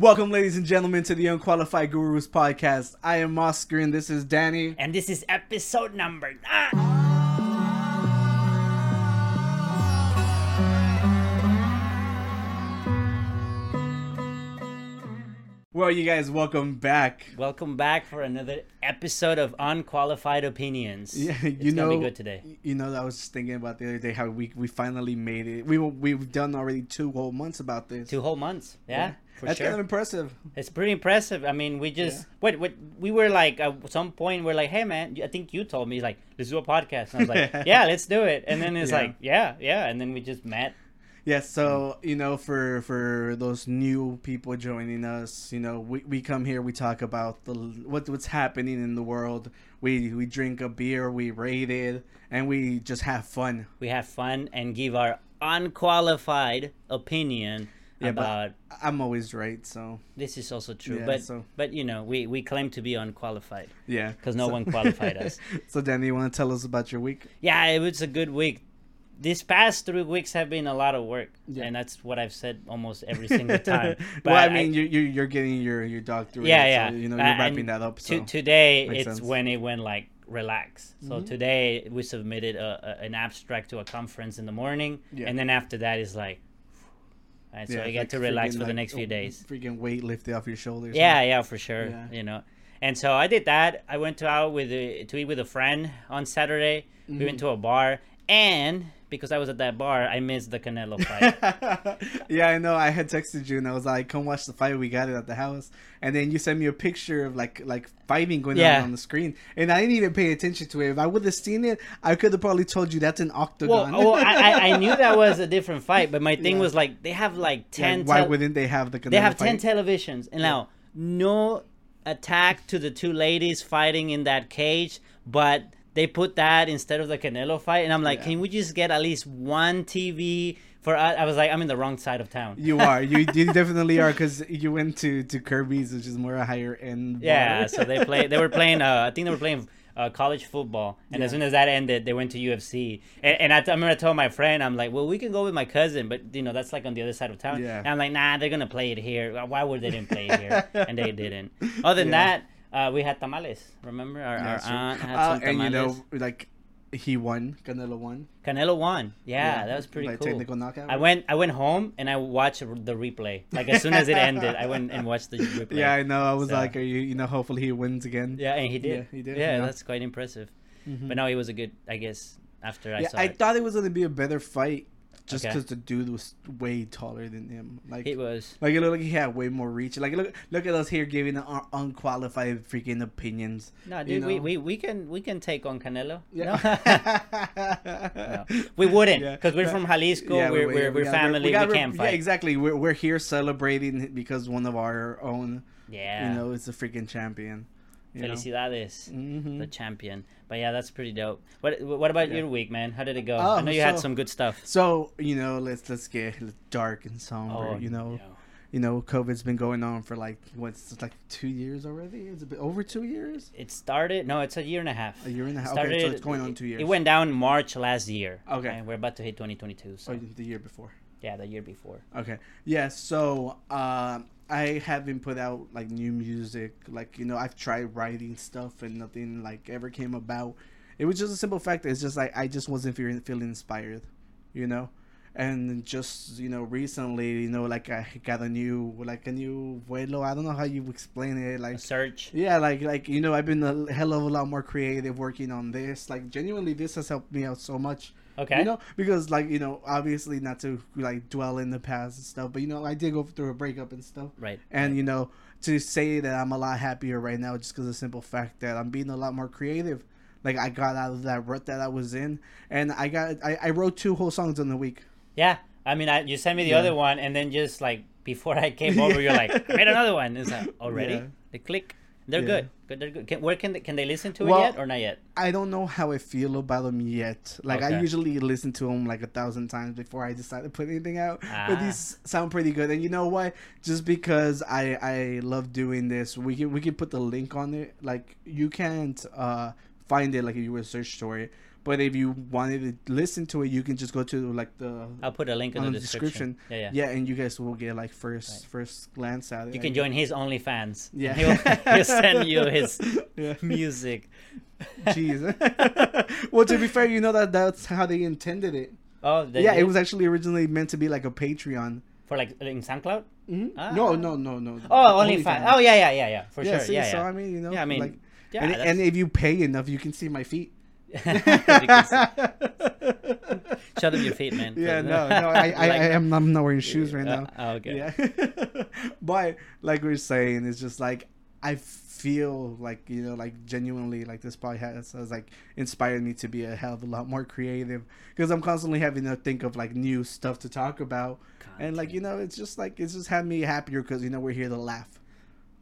Welcome, ladies and gentlemen, to the Unqualified Gurus podcast. I am Oscar, and this is Danny. And this is episode number nine. Well, you guys, welcome back. Welcome back for another episode of Unqualified Opinions. Yeah, you it's know, gonna be good today. You know, I was just thinking about the other day how we we finally made it. We we've done already two whole months about this. Two whole months. Yeah, for That's sure. kind of impressive. It's pretty impressive. I mean, we just Yeah. what what we were like at some point we're like, hey man, I think you told me like let's do a podcast. And I was like, yeah, let's do it. And then it's Yeah. like, yeah, yeah. And then we just met. Yeah, so mm. you know, for for those new people joining us, you know, we, we come here, we talk about the what what's happening in the world. We we drink a beer, we rate it, and we just have fun. We have fun and give our unqualified opinion Yeah, but- I'm always right, so This is also true, Yeah, but so- but you know we we claim to be unqualified yeah. because no So- one qualified us. so, Danny, you want to tell us about your week? Yeah, it was a good week. These past three weeks have been a lot of work, Yeah. and that's what I've said almost every single time. well, I mean, you you you're getting your your doctorate. yeah, so, yeah, you know, Uh, you're wrapping that up. to- So today, it's sense. when it went like relax. So Mhm. today we submitted a, a, an abstract to a conference in the morning, Yeah. and then after that is like, and so yeah, I get like to relax freaking, for the like, next few days. Freaking weight lifted off your shoulders. Yeah, yeah, for sure. Yeah. You know, and so I did that. I went to out with a, to eat with a friend on Saturday. We Mm-hmm. went to a bar, and because I was at that bar, I missed the Canelo fight. yeah, I know. I had texted you and I was like, "Come watch the fight. We got it at the house." And then you sent me a picture of like like fighting going Yeah. on on the screen, and I didn't even pay attention to it. If I would have seen it, I could have probably told you that's an octagon. well oh, I, I- I knew that was a different fight, but my thing Yeah. was like they have like Yeah, ten. why tel- wouldn't they have the? Canelo they have Canelo ten televisions, and now no attack to the two ladies fighting in that cage, but they put that instead of the Canelo fight, and I'm like, Yeah. can we just get at least one TV for? us? I was like, I'm in the wrong side of town. You are. You, you definitely are because you went to to Kirby's, which is more a higher end. Yeah, so they play. They were playing. Uh, I think they were playing uh, college football, and as soon as that ended, they went to UFC. And, and I, t- I remember I told my friend, I'm like, "Well, we can go with my cousin, but you know that's like on the other side of town." Yeah. And I'm like, "Nah, they're gonna play it here. Why would they didn't play it here?" and they didn't. Other than Yeah. that, uh, we had tamales. Remember, our, Yeah, our aunt had Uh, some and you know, like he won. Canelo won. Canelo won. Yeah, that was pretty cool. Technical knockout. I went. I went home and I watched the replay. Like as soon as it ended, I went and watched the replay. Yeah, I know. I was So- like, are you, you know, hopefully he wins again. Yeah, and he did. Yeah, he did, Yeah, yeah. that's quite impressive. Mhm. But no, it was a good. I guess after I yeah, saw I it, thought it was gonna be a better fight, just Okay. because the dude was way taller than him. Like, it was. like it looked like he had way more reach. Like, look, look at us here giving un- uh, unqualified freaking opinions. No, dude, we, know? we, we can we can take on Canelo. Yeah. No? No. We wouldn't Yeah. because we're from Jalisco. Yeah, we're we- we're, we we're got- family. We, got- can't Yeah, exactly. We're we're here celebrating because one of our own, Yeah. you know, is a freaking champion. You know? Felicidades, Mhm. the champion. But yeah, that's pretty dope. What what about Yeah. your week, man? How did it go? Oh, I know you had some good stuff. So you know, let's let's get dark and somber. Oh, you know, no. you know, COVID's been going on for like what's like two years already. It's a bit over two years. It started. No, it's a year and a half. A year and a half. Started, okay, so it's going on two years. It went down March last year. Okay. We're about to hit 2022. So Oh, the year before. yeah, the year before. Okay. Yeah. So um, I haven't put out like new music. Like you know, I've tried writing stuff and nothing like ever came about. It was just a simple fact. It's just like I just wasn't feeling feeling inspired, you know. And just you know, recently, you know, like I got a new like a new vuelo. I don't know how you explain it. A Like search. yeah, like like you know, I've been a hell of a lot more creative working on this. Like genuinely, this has helped me out so much. Okay. You know, because like you know, obviously not to like dwell in the past and stuff, but you know, I did go through a breakup and stuff, Right. and you know, to say that I'm a lot happier right now just because of the simple fact that I'm being a lot more creative. Like I got out of that rut that I was in, and I got I, I wrote two whole songs in a week. Yeah, I mean, I, you sent me the Yeah. other one, and then just like before I came over, you're like, I made another one. It's like already Yeah. they click. They're Yeah. good. Good. They're good. Can, where can they, can they listen to Well, it yet or not yet? I don't know how I feel about them yet. Like I usually listen to them like a thousand times before I decide to put anything out. But Ah. these sound pretty good. And you know what? Just because I I love doing this, we can we can put the link on it. Like you can't uh find it like if you were search for it. But if you wanted to listen to it, you can just go to like the I'll put a link in the the description. description. Yeah, yeah. yeah, and you guys will get like first Right. first glance at it. You can join his OnlyFans. Yeah. He'll, he'll send you his Yeah. music. Jeez. well, to be fair, you know that that's how they intended it. Oh, they yeah, did? it was actually originally meant to be like a Patreon. for like in SoundCloud. Mhm. Ah. No, no, no, no. Oh, OnlyFans. Oh, yeah, yeah, yeah, yeah. For yeah. sure. See, yeah, so yeah. I mean, you know, Yeah, I mean, like, yeah, and, and if you pay enough, you can see my feet. You can see- Show them your feet, man. Yeah, no, no, I, I, Like- I am, I'm not wearing shoes right Uh, now. oh, okay. Yeah, but like we are saying, it's just like I feel like you know, like genuinely, like this podcast has like inspired me to be a hell of a lot more creative because I'm constantly having to think of like new stuff to talk about, and like you know, it's just like it's just had me happier because you know we're here to laugh,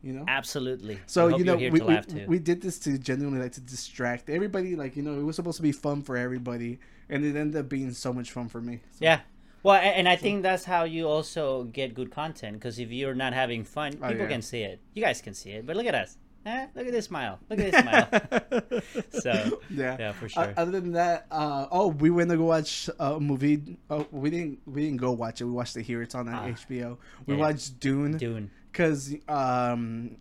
you know. Absolutely. So you know, we, we, we did this to genuinely like to distract everybody. Like you know, it was supposed to be fun for everybody, and it ended up being so much fun for me. So, Yeah. Well, and I think that's how you also get good content because if you're not having fun, people Oh, yeah. can see it. You guys can see it, but look at us. Eh, look at this smile. Look at this smile. So, yeah, yeah, for sure. other than that, uh, oh, we went to go watch a movie. Oh, we didn't. We didn't go watch it. We watched it here. It's on Ah. HBO. We Yeah. watched Dune Dune. Because, um,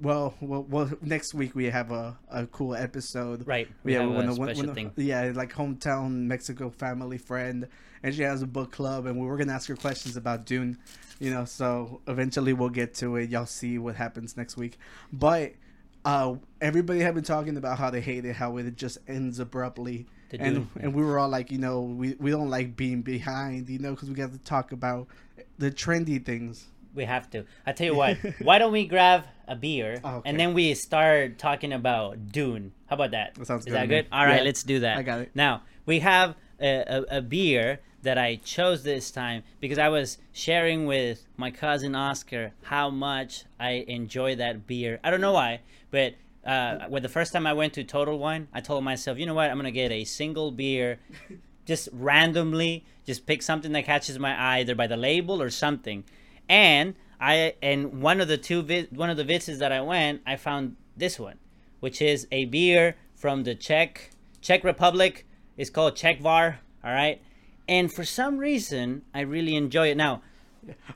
well, well, well, next week we have a, a cool episode. Right. We yeah, have when a the- special when thing. yeah, like hometown Mexico family friend, and she has a book club, and we were gonna ask her questions about Dune, you know. So eventually we'll get to it. Y'all see what happens next week, but uh, everybody had been talking about how they hate it, how it just ends abruptly, and and we were all like, you know, we we don't like being behind, you know, because we got to talk about the trendy things. We have to. I tell you what. why don't we grab a beer Oh, okay. and then we start talking about Dune? How about that? That sounds Is good that good? All right, Yeah. let's do that. I got it. Now we have a, a, a beer that I chose this time because I was sharing with my cousin Oscar how much I enjoy that beer. I don't know why, but uh, when the first time I went to Total Wine, I told myself, you know what, I'm gonna get a single beer, just randomly, just pick something that catches my eye, either by the label or something. And I and one of the two vi- one of the vices that I went, I found this one, which is a beer from the Czech Czech Republic. It's called Czechvar. All right, and for some reason, I really enjoy it. Now,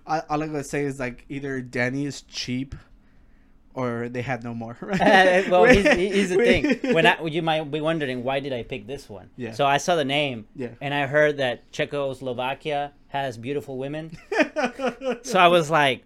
all I gotta say is like either Danny is cheap, or they had no more. Uh, well, here's, here's the thing. When I, you might be wondering why did I pick this one? Yeah. So I saw the name, Yeah. and I heard that Czechoslovakia has beautiful women. so I was like,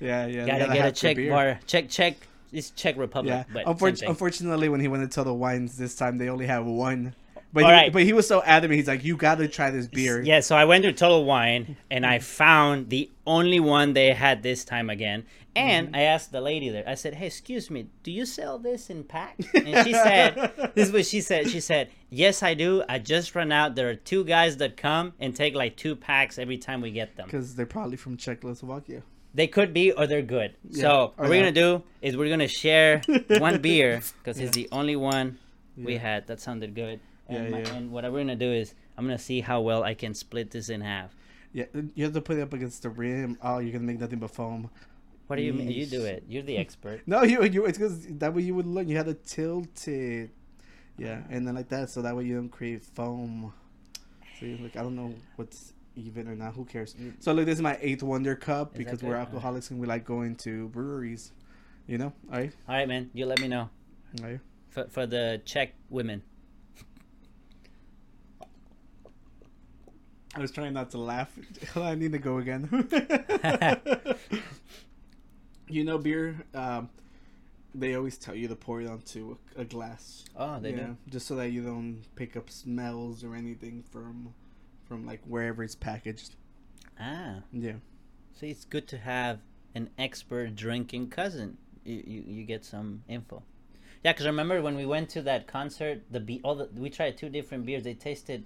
yeah, yeah. gotta get a Czech bar, Czech Czech. It's Czech Republic, Yeah. but Unfor- unfortunately, when he went to Total Wines this time, they only have one. But All he, right. but he was so adamant. He's like, "You gotta try this beer." Yeah, so I went to Total Wine and I found the only one they had this time again. And mm-hmm. I asked the lady there, I said, Hey, excuse me, do you sell this in packs? And she said, This is what she said. She said, Yes, I do. I just run out. There are two guys that come and take like two packs every time we get them. because they're probably from Czechoslovakia. They could be or they're good. Yeah. So, Oh, what we're going to do is we're going to share one beer because it's the only one we had. That sounded good. And, Yeah, my- yeah. and what we're going to do is I'm going to see how well I can split this in half. Yeah, you have to put it up against the rim. Oh, you're gonna make nothing but foam. What do you mean? You do it. You're the expert. No, you you. It's because that way you would learn. You had to tilt it. Yeah, and then like that, so that way you don't create foam. See, like I don't know what's even or not. Who cares? Mm. So look, this is my eighth Wonder Cup that because we're alcoholics and we like going to breweries. You know, all right, All right, man. You let me know all right. for for the Czech women. I was trying not to laugh. I need to go again. you know, beer. Um, they always tell you to pour it onto a, a glass. Oh, they yeah, do. just so that you don't pick up smells or anything from from like wherever it's packaged. Ah, Yeah. see, it's good to have an expert drinking cousin. You you, you get some info. Yeah, because remember when we went to that concert, the be all the we tried two different beers. They tasted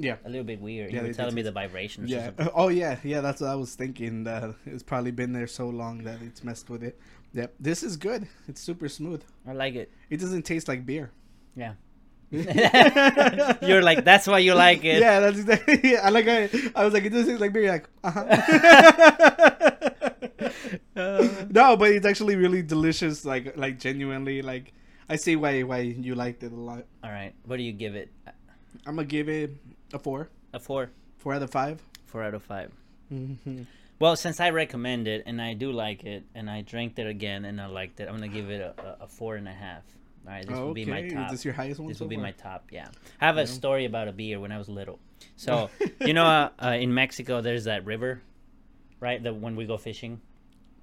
Yeah. a little bit weird. Yeah, you were telling me the vibrations. Yeah. Oh yeah, yeah. That's what I was thinking. That it's probably been there so long that it's messed with it. Yep. This is good. It's super smooth. I like it. It doesn't taste like beer. Yeah. You're like that's why you like it. Yeah, that's exactly. Yeah, I like. I, I was like, it doesn't taste like beer. You're like, uh huh. no, but it's actually really delicious. Like, like genuinely, like I see why why you liked it a lot. All right. What do you give it? I'm gonna give it a four. A four. Four out of five. Four out of 5 Mm-hmm. Well, since I recommend it and I do like it, and I drank it again and I liked it, I'm gonna give it a, a, a four and a half. All right, this will be my top. is this your highest one? This so will be my top. Yeah, I have a story about a beer when I was little. So you know, uh, uh, in Mexico, there's that river, right? The when we go fishing.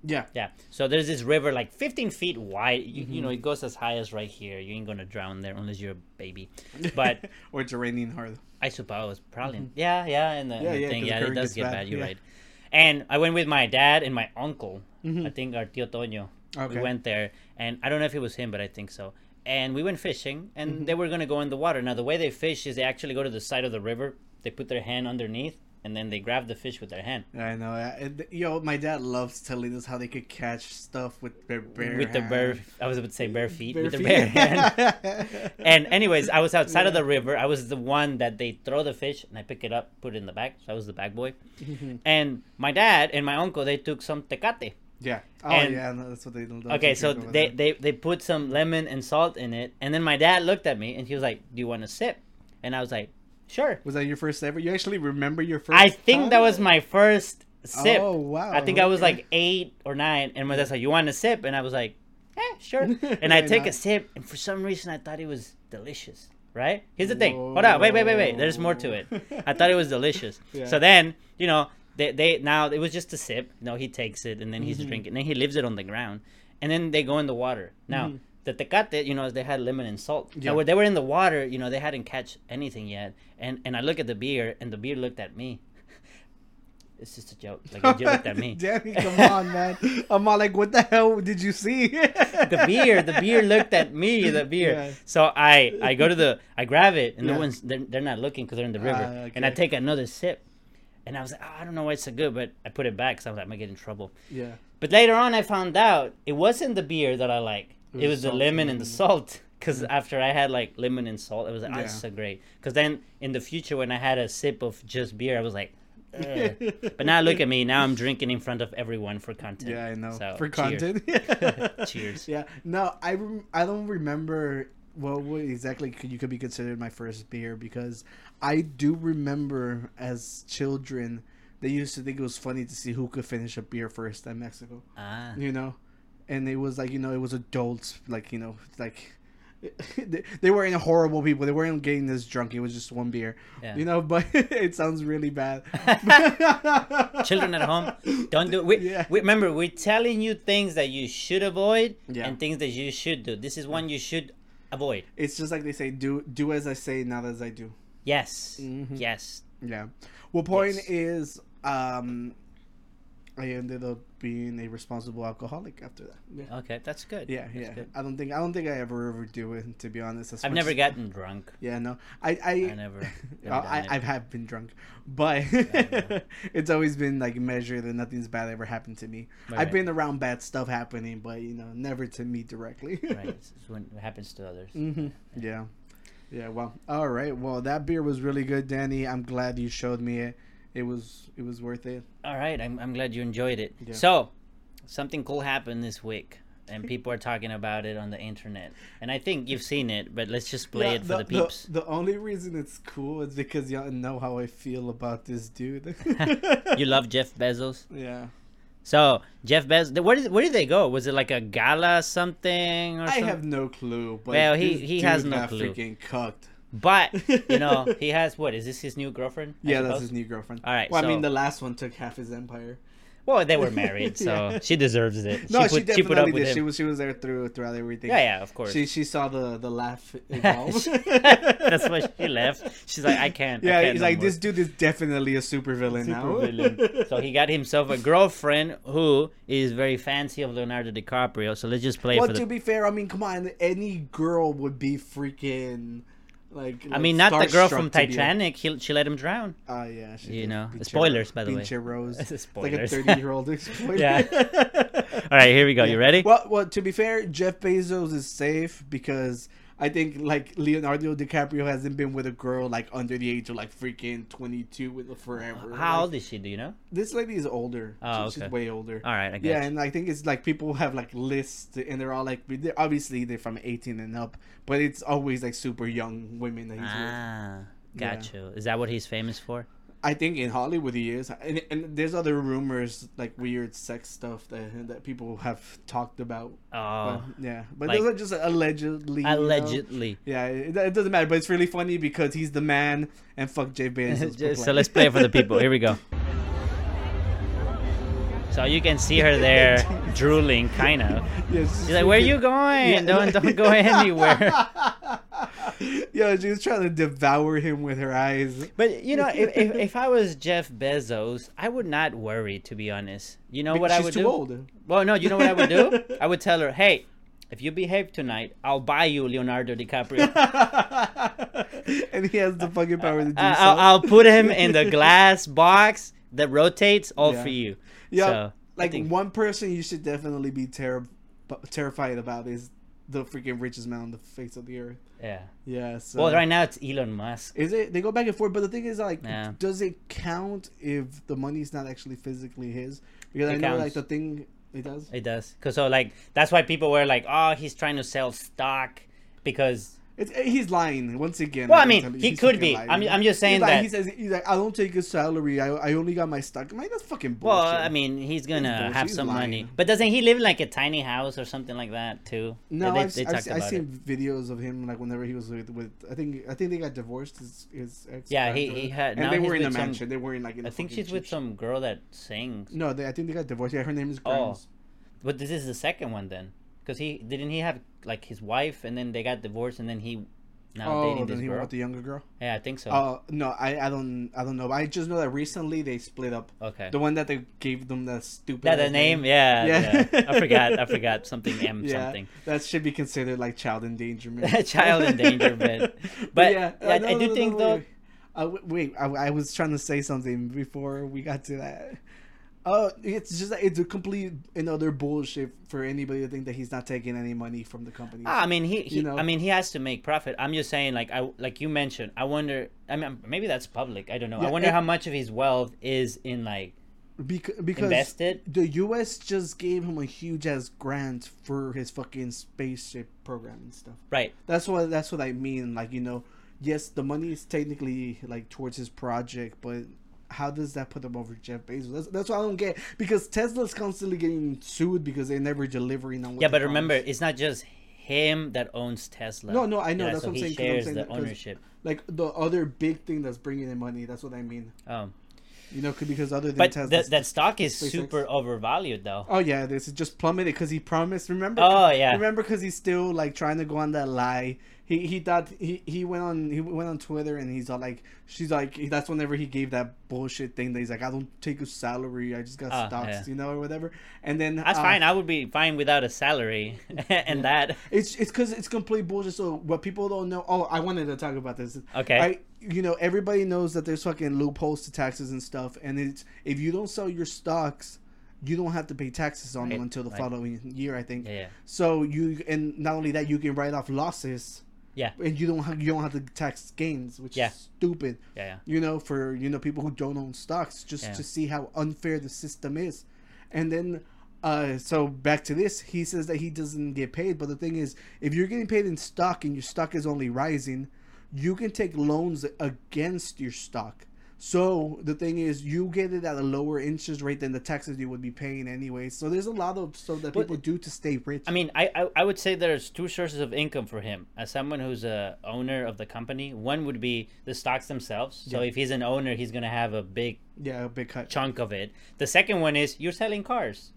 Yeah. Yeah. So there's this river like 15 feet wide. You, you know, Mhm. it goes as high as right here. You ain't gonna drown there unless you're a baby. But or it's raining hard. I suppose probably. Yeah, yeah, and the, Mm-hmm. Yeah, and the yeah, thing, yeah, it does get bad, bad. You're yeah. right. And I went with my dad and my uncle. Mhm. I think our tío Toño. Okay. We went there, and I don't know if it was him, but I think so. And we went fishing, and Mm-hmm. they were gonna go in the water. Now the way they fish is they actually go to the side of the river. They put their hand underneath, and then they grab the fish with their hand. I know. and, Yo, my dad loves telling us how they could catch stuff with their bare with the bare. I was about to say bare feet, Bare with the bare hand. And anyways, I was outside of the river. I was the one that they throw the fish, and I pick it up, put it in the bag. So I was the bag boy. And my dad and my uncle they took some tecate. yeah. Oh And- yeah, no, that's what they do. Okay, so they, they they put some lemon and salt in it, and then my dad looked at me and he was like, "Do you want a sip?" And I was like, "Sure." was that your first ever? You actually remember your first? I think that was my first sip. Oh wow! I think I was like eight or nine, and my dad's like, "You want a sip?" And I was like, "Eh, sure." And I take a sip, and for some reason I thought it was delicious. Right? Here's the thing. Hold on. Wait, wait, wait, wait. There's more to it. I thought it was delicious. Yeah. So then, you know, they, they now it was just a sip. No, he takes it and then he's Mhm. drinking. And then he leaves it on the ground, and then they go in the water. Now Mhm. The tecate, you know, they had lemon and salt. Yeah. Now when they were in the water, you know, they hadn't catch anything yet. And and I look at the beer, and the beer looked at me. It's just a joke. Like it looked at me. Danny, come on, man. I'm all like, what the hell did you see? the beer, the beer looked at me. The beer. Yeah. So I I go to the I grab it, and Yeah. no one's they're, they're not looking because they're in the river. Ah, And I take another sip, and I was like, oh, I don't know why it's so good, but I put it back because I was like, I'm gonna get in trouble. yeah. But later on, I found out it wasn't the beer that I like. It It was was, the lemon and the salt. Because after I had like lemon and salt, it was like, oh, Yeah. it's so great. Because then in the future, when I had a sip of just beer, I was like, but now look at me. Now I'm drinking in front of everyone for content. Yeah, I know. So, For content. Cheers. Yeah. No, I rem- I don't remember what, what exactly could, you could be considered my first beer because I do remember as children they used to think it was funny to see who could finish a beer first in Mexico. Ah. You know, and it was like you know it was adults like you know like. They, they weren't horrible people. They weren't getting this drunk. It was just one beer, Yeah. you know. But it sounds really bad. Children at home, don't do it. We, Yeah. we, remember, we're telling you things that you should avoid Yeah. and things that you should do. This is one you should avoid. It's just like they say, do do as I say, not as I do. Yes. Mhm. Yes. Yeah. Well, point Yes. is, um, I ended up being a responsible alcoholic after that. Yeah. Okay, that's good. Yeah, That's yeah. good. I don't think I don't think I ever ever do it to be honest. I've never as- gotten drunk. Yeah, no. I I, I never. never I, done I have been drunk, but Yeah. it's always been like measured and nothing's bad ever happened to me. Right, I've right. been around bad stuff happening, but you know, never to me directly. right. It's it's when it happens to others. hmm Yeah. Yeah, well. All right. Well, that beer was really good, Danny. I'm glad you showed me it. It was it was worth it. All right. I'm, I'm glad you enjoyed it. Yeah. So, something cool happened this week. And people are talking about it on the internet. And I think you've seen it, but let's just play Yeah, it for the, peeps. The, only reason it's cool is because y'all know how I feel about this dude. you love Jeff Bezos? Yeah. So, Jeff Bezos, where did, where did they go? Was it like a gala something or I something? have no clue. But Well, he- he has no clue. Freaking cucked. But, you know, he has what? Is this his new girlfriend? I Yeah, that's his new girlfriend. All right, Well, I mean, the last one took half his empire. Well, they were married, so Yeah. she deserves it. No, she, put, definitely put up with did. him. She was she was there through throughout everything. yeah, yeah, of course. She she saw the the laugh evolve. That's why she left. She's like, I can't. I Yeah, can't he's no like, more." this dude is definitely a super supervillain now. Supervillain. so he got himself a girlfriend who is very fancy of Leonardo DiCaprio. So let's just play well, for the. to be fair, I mean, come on, any girl would be freaking like. I like, mean, not the girl from Titanic. He, she let him drown. Oh yeah, she You did. know, spoilers, by the way. Rose. It's like a thirty-year-old spoiler. Yeah. All right, here we go. You ready? Well, well, to be fair, Jeff Bezos is safe because I think like Leonardo DiCaprio hasn't been with a girl like under the age of like freaking twenty-two with forever. How Like, old is she? Do you know? This lady is older. Oh, She- okay. She's way older. All right, Yeah, you. and I think it's like people have like lists, and they're all like, they're, obviously they're from eighteen and up, but it's always like super young women that he's Ah, Yeah. Got you. Is that what he's famous for? I think in Hollywood he is, and, and there's other rumors like weird sex stuff that that people have talked about. Oh, But, yeah, but like- those are just allegedly. you know? allegedly. Yeah, it, it doesn't matter, but it's really funny because he's the man and fuck Jeff Bezos. So let's play it for the people. Here we go. So you can see her there drooling, kind of. Yes, She's like, "Where are you going? Yeah, don't don't go anywhere." yeah, she was trying to devour him with her eyes. But you know, if, if if I was Jeff Bezos, I would not worry. To be honest, you know what I would too do? old. Well, no, you know what I would do? I would tell her, "Hey, if you behave tonight, I'll buy you Leonardo DiCaprio. and he has the fucking power to do I- so. I'll, I'll put him in the glass box that rotates, all Yeah. for you." Yeah, So, like think- one person you should definitely be terri- terrified about is the freaking richest man on the face of the earth. Yeah. Yeah. So. Well, right now it's Elon Musk. Is it? They go back and forth, but the thing is, like, Yeah. does it count if the money's not actually physically his? Because It I know, counts. like, the thing it does. It does. Cause so like that's why people were like, "Oh, he's trying to sell stock," because It's eh, he's lying once again. Well, I mean, he could be. lying. I'm- I'm just saying He's like- that- he says he's like, I don't take his salary. I, I only got my stock. That's fucking bullshit. well, I mean, he's gonna bullshit. have He's some money. But doesn't he live in like a tiny house or something like that too? no, they, I've, they I've, I've seen it. videos of him like whenever he was with, with I think I think they got divorced. His, his ex. Yeah, he- he had- and they were in a with some- mansion. They were in like. In I think she's with some girl that sings. No, they, I think they got divorced. Yeah, her name is Oh. Grimes. But this is the second one then, because he didn't he have like his wife and then they got divorced and then he now oh, dating then this he girl. with the younger girl. Yeah, I think so. Oh no, I, I don't I don't know. I just know that recently they split up. okay. The one that they gave them that stupid. Yeah, the name. Yeah, Yeah. yeah. I forgot. I forgot something M Yeah, something. that should be considered like child endangerment. Child endangerment. But I- I do think, though- Wait, uh, wait I, I was trying to say something before we got to that. Oh, it's just it's a complete another bullshit for anybody to think that he's not taking any money from the company. Ah, I mean, he, he You know? I mean, he has to make profit. I'm just saying, like I, like you mentioned. I wonder. I mean, maybe that's public. I don't know. Yeah, I wonder and- how much of his wealth is in like Bec- because invested. the U.S. just gave him a huge ass grant for his fucking spaceship program and stuff. Right. That's what that's what I mean. Like you know, yes, the money is technically like towards his project, but how does that put them over Jeff Bezos? That's, that's what I don't get because Tesla's constantly getting sued because they're never delivering on. What Yeah, but remember, it's not just him that owns Tesla. No, no, I know, Yeah, that's so what I'm saying, 'cause I'm shares saying the ownership. like the other big thing that's bringing in money. That's what I mean. Oh, You know, because other than but Tesla, that that stock is SpaceX. super overvalued, though. Oh yeah, this is just plummeted because he promised. Remember? Oh, yeah. Remember because he's still like trying to go on that lie. He he thought he, he went on he went on Twitter and he's all like she's like that's whenever he gave that bullshit thing that he's like I don't take a salary I just got Ah, stocks yeah. you know or whatever and then That's uh, fine. I would be fine without a salary and that. It's it's because it's complete bullshit. So what people don't know. Oh, I wanted to talk about this. Okay. I you know everybody knows that there's fucking loopholes to taxes and stuff, and it's if you don't sell your stocks, you don't have to pay taxes on them until the right. following year. I think. Yeah, yeah. So you and not only that, you can write off losses. Yeah. And you don't have you don't have to tax gains, which Yeah. is stupid. Yeah, yeah. You know, for you know people who don't own stocks, just Yeah. to see how unfair the system is. And then, uh, so back to this, he says that he doesn't get paid, but the thing is, if you're getting paid in stock and your stock is only rising, you can take loans against your stock. So the thing is, you get it at a lower interest rate than the taxes you would be paying anyway. So there's a lot of stuff that But- people do to stay rich. I mean, I, I I would say there's two sources of income for him. As someone who's a owner of the company, one would be the stocks themselves. So Yeah. if he's an owner, he's gonna have a big yeah, a big cut. chunk of it. The second one is you're selling cars.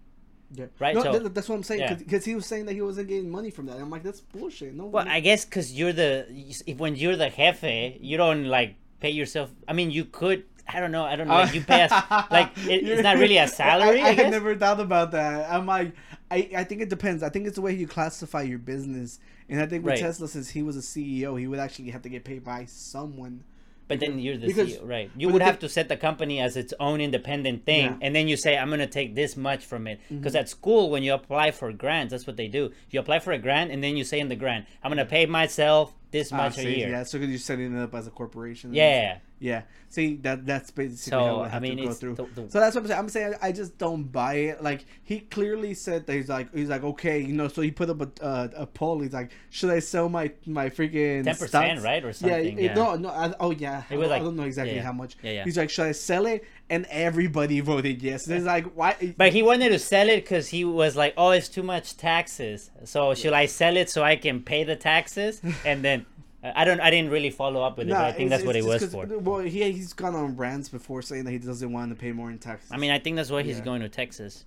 Yeah. Right, No, so- that- that's what I'm saying. yeah. Because he was saying that he wasn't getting money from that. I'm like, that's bullshit. No. Well, no- I guess because you're the if when you're the jefe, you don't like pay yourself. I mean, you could. I don't know. I don't know. Like, you pay us like it, it's not really a salary. I, I, I, never thought about that. I'm like, I, I think it depends. I think it's the way you classify your business. And I think with Right. Tesla, since he was a CEO, he would actually have to get paid by someone. But then you're the because- CEO, right? You would have to set the company as its own independent thing, Yeah. Mm-hmm. and then you say, "I'm gonna take this much from it." Because at school, when you apply for grants, that's what they do. You apply for a grant, and then you say in the grant, "I'm gonna pay myself this Ah, much a year." Yeah, so because you're setting it up as a corporation. Yeah. Yeah. See that that's basically So how I I have mean, to go through. the, the, So that's what I'm saying. I'm saying I just don't buy it. Like he clearly said that he's like he's like okay, you know. So he put up a uh, a poll. He's like, should I sell my my freaking 10%, right, or something, it- yeah. No, no. I, oh yeah. It was I, like- I don't know exactly yeah, yeah. how much. Yeah, yeah. He's like, should I sell it? And everybody voted yes. There's like why? But he wanted to sell it because he was like, "Oh, it's too much taxes. So should I sell it so I can pay the taxes?" And then I don't, I didn't really follow up with it. I think that's what it was for. Well, he he's gone on rants before saying that he doesn't want to pay more in taxes. I mean, I think that's why he's Yeah. going to Texas.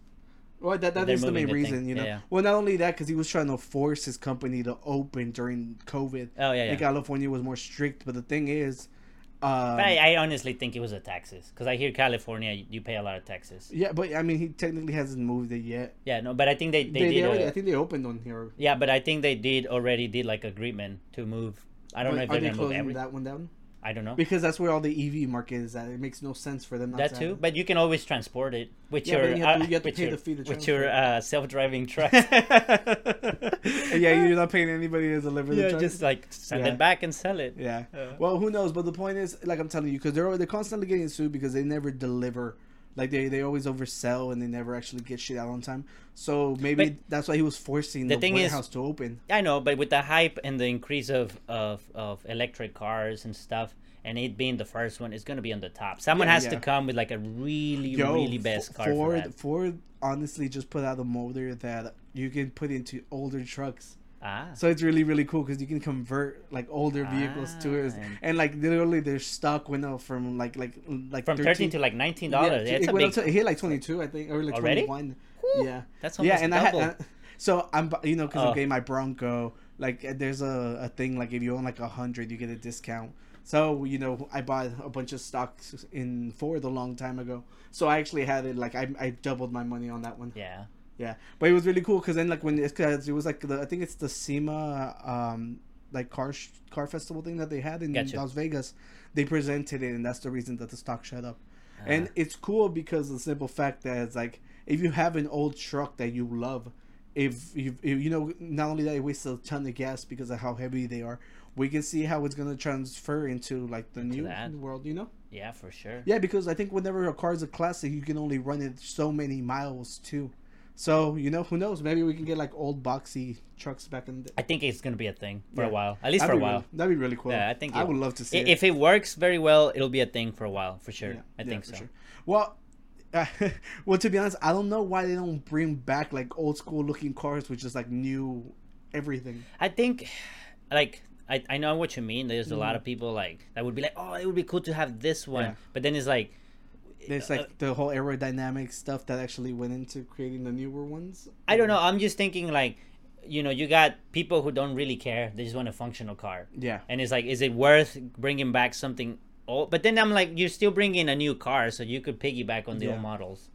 Well, that, that the main the thing. reason, you know. Yeah, yeah. Well, not only that, because he was trying to force his company to open during COVID. Oh yeah, yeah. And California was more strict, but the thing is, um, But I, I honestly think it was the taxes because I hear California, you, pay a lot of taxes. yeah, but I mean, he technically hasn't moved it yet. Yeah, no, but I think they they, They, they did. already, a- I think they opened on here. yeah, but I think they did already did like agreement to move. I don't But know if they're they gonna move closing every. that one down? I don't know. Because that's where all the EV market is at. It makes no sense for them not That to too, have but you can always transport it with Yeah, your you have to- uh, you have to with pay your, the fee to with your uh, self-driving truck. yeah, you're not paying anybody to deliver the yeah, truck. just like send Yeah. it back and sell it. Yeah. Uh. well, who knows? But the point is, like I'm telling you, because they're they're constantly getting sued because they never deliver. Like they, they always oversell and they never actually get shit out on time. So maybe But that's why he was forcing the the, thing is- warehouse to open. I know, but with the hype and the increase of, of, of electric cars and stuff, and it being the first one, it's gonna be on the top. Someone Yeah, has yeah. to come with like a really, really best F- car for Ford that. Ford honestly just put out a motor that you can put into older trucks. Ah, So it's really really cool because you can convert like older vehicles to it, Ah, and- and like literally their stock went up from like like like from 13 thirteen to like nineteen dollars. Yeah, it's it went big. up to, it hit like 22 I think or like Already? 21. Whew, Yeah. That's yeah, and double. I had uh, so I'm you know because Oh. I'm getting my Bronco. Like there's a, a thing like if you own like a hundred, you get a discount. So you know I bought a bunch of stocks in Ford a long time ago. So I actually had it like I I doubled my money on that one. yeah. Yeah, but it was really cool because then like when it's cause it was like the I think it's the SEMA um like car sh- car festival thing that they had in Gotcha. Las Vegas. They presented it, and that's the reason that the stock shut up. and Ah. it's cool because the simple fact that it's like if you have an old truck that you love, if you you know not only that it wastes a ton of gas because of how heavy they are, we can see how it's gonna transfer into like the new that. world. You know. Yeah, for sure. Yeah, because I think whenever a car is a classic, you can only run it so many miles too. So you know, who knows? Maybe we can get like old boxy trucks back in. The... I think it's gonna be a thing for Yeah. a while, at least That'd for a while. Really, that'd be really cool. Yeah, I think I would love to see I- it. If it works very well, it'll be a thing for a while, for sure. Yeah, I think so. sure. Well, uh, well, to be honest, I don't know why they don't bring back like old school looking cars with just like new everything. I think, like, I, I know what you mean. There's a Mm. lot of people like that would be like, oh, it would be cool to have this one, but then it's like, There's uh, like the whole aerodynamic stuff that actually went into creating the newer ones. I don't know. I'm just thinking like, you know, you got people who don't really care. They just want a functional car, Yeah. and it's like, is it worth bringing back something old? But then I'm like, you're still bringing a new car, so you could piggyback on the Yeah. old models.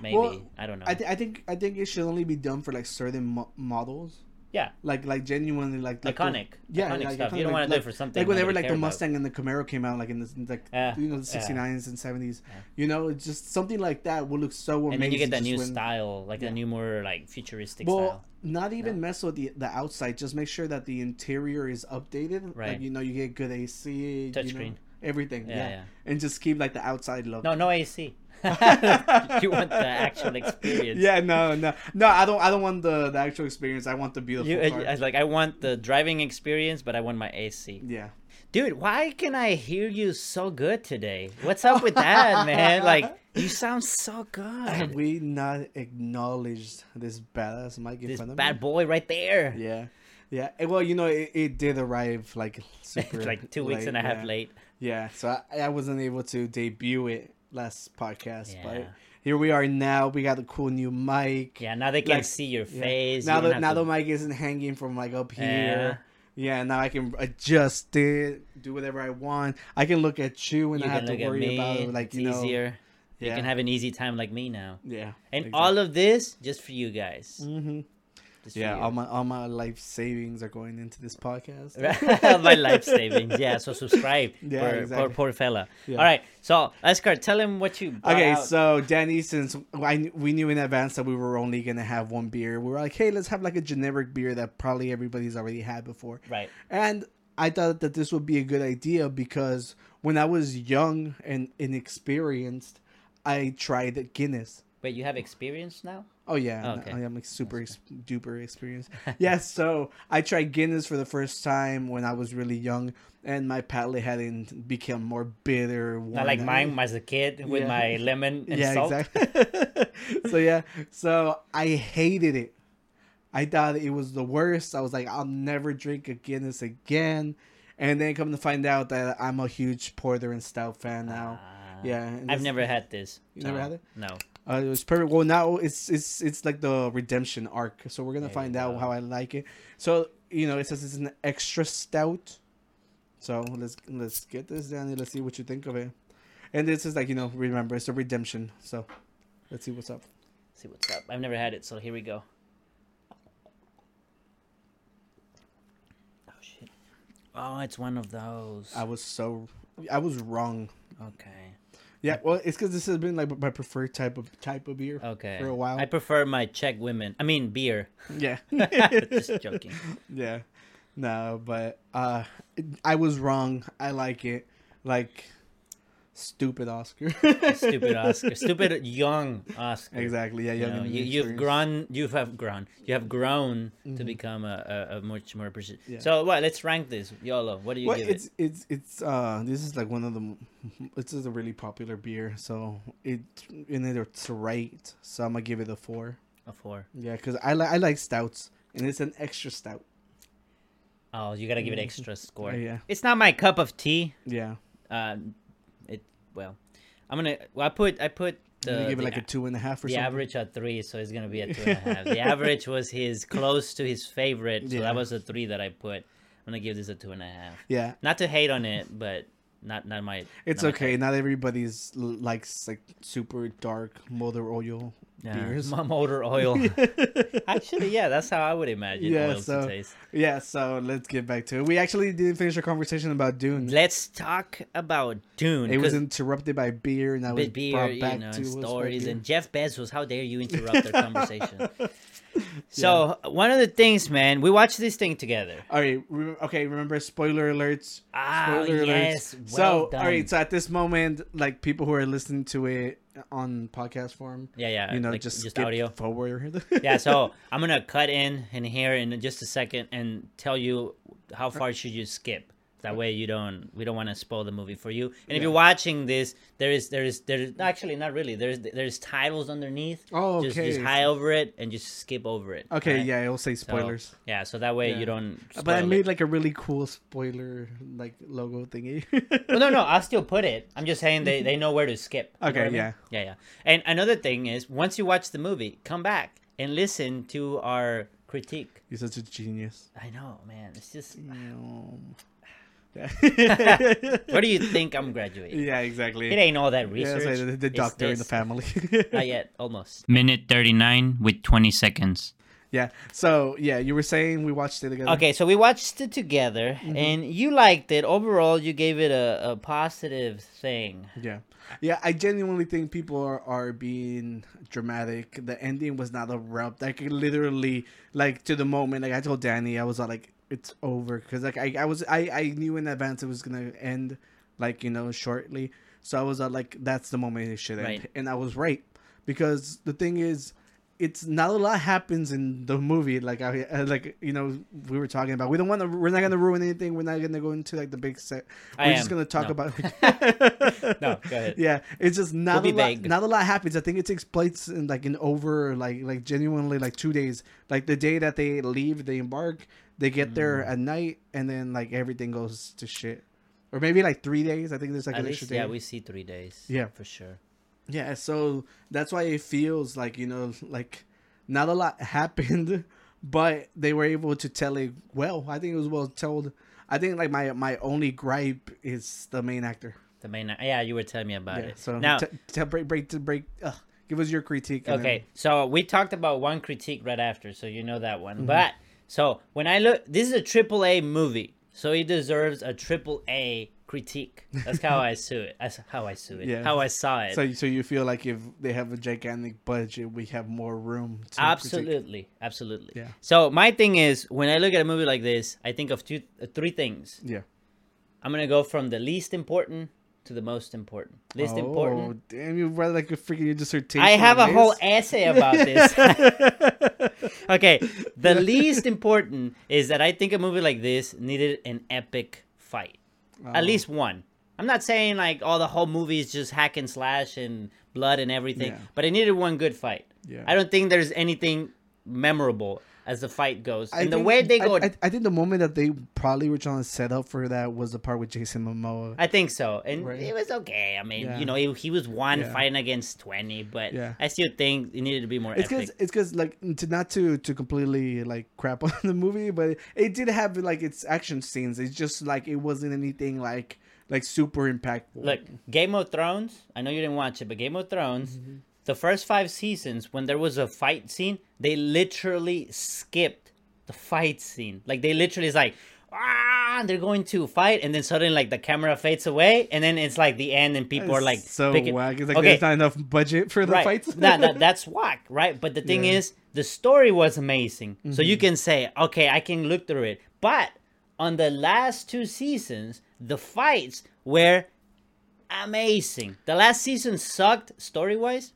Maybe Well, I don't know. I, th- I think I think it should only be done for like certain mo- models. Yeah, Like like genuinely like, like the- iconic, yeah, iconic like, stuff. iconic, You don't want to do it for something like whenever like the about. Mustang and the Camaro came out, like in the like Yeah, you know the yeah. and 70s. Yeah. You know, it's just something like that would look so amazing. and then you get that new when- style, like Yeah. the new more like futuristic Well, style. not even mess with the the outside. Just make sure that the interior is updated. Right. Like you know, you get good AC, you know, everything. Yeah, Yeah, yeah. and just keep like the outside look. No, no AC. you want the actual experience. Yeah, no, no, no. I don't. I don't want the, the actual experience. I want the beautiful You, car. I, like I want the driving experience, but I want my AC. yeah. Dude, why can I hear you so good today? What's up with that, man? Like you sound so good. Have we not acknowledged this badass mic in This front of bad me? boy right there. Yeah, yeah. Eh, Well, you know, it, it did arrive like super like two weeks late, and a half yeah. late. Yeah, so I, I wasn't able to debut it last podcast, Yeah. but here we are now. We got a cool new mic. Yeah, now they can Like, see your Yeah. face. Now you the now to- the mic isn't hanging from like up here. Yeah, now I can adjust it, do whatever I want. I can look at you and you I have to worry me. about like it's you know. easier. You Yeah. can have an easy time like me now. Yeah. And exactly. all of this just for you guys. hmm For Yeah, all my all my life savings are going into this podcast. my life savings. Yeah, so subscribe. Yeah, poor, exactly. poor, poor fella. Yeah. All right, so Oscar, tell him what you. Okay, out. so Danny, since I, we knew in advance that we were only gonna have one beer, we were like, hey, let's have like a generic beer that probably everybody's already had before. right. And I thought that this would be a good idea because when I was young and inexperienced, I tried Guinness. Wait, you have experience now? Oh yeah, Oh, okay. I am like super ex- duper experienced. yeah, so I tried Guinness for the first time when I was really young, and my palate hadn't become more bitter. Not like mine as a kid with Yeah. my lemon and yeah, salt. exactly. so yeah, so I hated it. I thought it was the worst. I was like, I'll never drink a Guinness again. And then come to find out that I'm a huge porter and stout fan now. Ah. yeah, I've never had this. You never had it? No. Uh, it was perfect. Well, now it's it's it's like the redemption arc. So we're gonna There find out go. how I like it. So you know, it says it's an extra stout. So let's let's get this down and let's see what you think of it. And this is like you know, remember it's a redemption. So let's see what's up. see what's up. I've never had it, so here we go. Oh shit. Oh, it's one of those. I was so I was wrong. Okay. Yeah, well, it's because this has been like my preferred type of type of beer Okay. for a while. I prefer my Czech women. I mean beer. yeah, Just joking. Yeah, no, but uh, I was wrong. I like it. Like stupid Oscar. Stupid Oscar. Stupid young Oscar. Exactly. Yeah, You young know, and you, you've grown. You have grown. You have grown to Mhm. become a, a, a much more appreciative. Yeah. So what? Let's rank this. YOLO. What do you Well, give it's it? it's it's uh this is like one of the this is a really popular beer, so it in it it's right. So I'm gonna give it a four. A four. Yeah, because I like I like stouts, and it's an extra stout. Oh, you gotta give it extra score. Yeah, It's not my cup of tea. yeah. Um, it well, I'm gonna. Well, I put I put the give it like a two and a half or the something. average at three, so it's gonna be a two and a half. the average was his close to his favorite, so Yeah. that was a three that I put. I'm gonna give this a two and a half. Yeah, Not to hate on it, but not not my. it's not okay. type. Not everybody's likes like super dark mother oil Yeah. beers. My motor oil. Actually, yeah, that's how I would imagine Yeah, oils so- to taste. yeah, so let's get back to it. We actually didn't finish our conversation about Dune. Let's talk about Dune. It was interrupted by beer, and I was beer, brought you back know, to and stories, and Jeff Bezos. How dare you interrupt our conversation? So one of the things, man, we watched this thing together. All right. Re- okay. Remember spoiler alerts. Ah, Spoiler yes, alerts. well so, done. all right. So at this moment, like people who are listening to it on podcast form, Yeah, yeah, you know, like, just just audio. forward. yeah, so I'm gonna cut in and here in just a second and tell you how far should you skip. That way you don't we don't want to spoil the movie for you. And if you're watching this, there is there is there is actually not really. There's there's titles underneath. Oh, Just okay. just high over it and just skip over it. okay. right? Yeah, it'll say So, spoilers. yeah, so that way Yeah. you don't. but I made it. like a really cool spoiler like logo thingy. Well, no, no, I'll still put it. I'm just saying they, they know where to skip. You know Okay, I mean? yeah. Yeah, yeah. And another thing is, once you watch the movie, come back and listen to our critique. You're such a genius. I know, man. It's just. Yeah. Where do you think I'm graduating? yeah, exactly. It ain't all that Yeah, research. it's like the, the doctor in the family. Not yet, almost. Minute 39 with 20 seconds. yeah. So yeah, you were saying we watched it together. Okay, so we watched it together, Mm-hmm. and you liked it. Overall, you gave it a, a positive thing. Yeah. Yeah, I genuinely think people are, are being dramatic. The ending was not abrupt. Like literally, like to the moment. Like I told Danny, I was like, "It's over," because like I, I was I, I knew in advance it was gonna end, like you know shortly. So I was uh, like, "That's the moment it should end," Right. and I was right because the thing is, it's not a lot happens in the movie. Like I uh, like you know we were talking about. We don't want to. We're not gonna ruin anything. We're not gonna go into like the big set. I We're just am. gonna talk No. about. No, go ahead. Yeah, it's just not We'll a lot. vague. Not a lot happens. I think it takes place in like in over like like genuinely like two days. Like the day that they leave, they embark, they get there Mm. at night, and then like everything goes to shit. Or maybe like three days. I think there's like At an least, extra day. yeah, we see three days. Yeah. for sure. Yeah, so that's why it feels like you know like not a lot happened, but they were able to tell it well. I think it was well told. I think like my my only gripe is the main actor. The main, yeah, you were telling me about Yeah, it. so now, t- t- break break to break. Uh, give us your critique. okay, so we talked about one critique right after, so you know that Mm-hmm. one. But so when I look, this is a triple A movie, so it deserves a triple A critique. That's how I see it. That's how I see it. Yeah. How I saw it. So, so you feel like if they have a gigantic budget, we have more room. to critique. absolutely, absolutely. Yeah. So my thing is, when I look at a movie like this, I think of two, uh, three things. Yeah. I'm gonna go from the least important to the most important. Least oh, important. Damn, you read like a freaking dissertation. I have a on whole essay about this. okay, the least important is that I think a movie like this needed an epic fight. At Oh. least one. I'm not saying like all the whole movie is just hack and slash and blood and everything, Yeah. but it needed one good fight. Yeah. I don't think there's anything memorable as the fight goes. I and the think- way they go, I, I, think the moment that they probably were trying to set up for that was the part with Jason Momoa. I think so, and Right. it was okay. I mean, Yeah. you know, he, he was one Yeah. fighting against twenty, but Yeah. I still think it needed to be more It's because it's because like to not to to completely like crap on the movie, but it did have like its action scenes. It's just like it wasn't anything like like super impactful. Look, Game of Thrones. I know you didn't watch it, but Game of Thrones. Mm-hmm. The first five seasons, when there was a fight scene, they literally skipped the fight scene. Like they literally is like, ah, they're going to fight, and then suddenly like the camera fades away, and then it's like the end, and people are like, so picking- whack. It's like Okay. there's not enough budget for the right. fights. that, that, that's whack, right? But the thing Yeah. is, the story was amazing. So you Mhm. can say, okay, I can look through it. But on the last two seasons, the fights were amazing. The last season sucked story wise,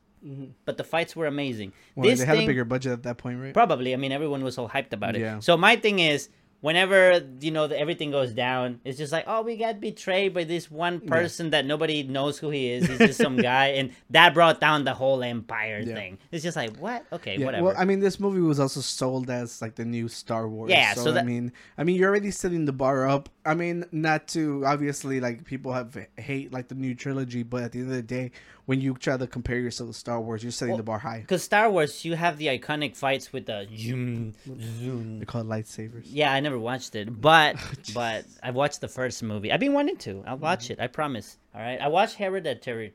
but the fights were amazing. Mm-hmm. Well, this they had thing, a bigger budget at that point, right? Probably. I mean, everyone was all hyped about it. Yeah. So my thing is, whenever you know the, everything goes down, it's just like, oh, we got betrayed by this one person that nobody knows who he is. He's just some guy, and that brought down the whole empire Yeah. thing. It's just like, what? Okay, Yeah, whatever. Well, I mean, this movie was also sold as like the new Star Wars. Yeah, So, so I mean, I mean, you're already setting the bar up. I mean, not to obviously like people have hate like the new trilogy, but at the end of the day, when you try to compare yourself to Star Wars, you're setting Well, the bar high. Because Star Wars, you have the iconic fights with the zoom, zoom. They call it lightsabers. Yeah, I never watched it, but but I've watched the first movie. I've been wanting to. I'll watch mm-hmm. it. I promise. All right, I watched Hereditary.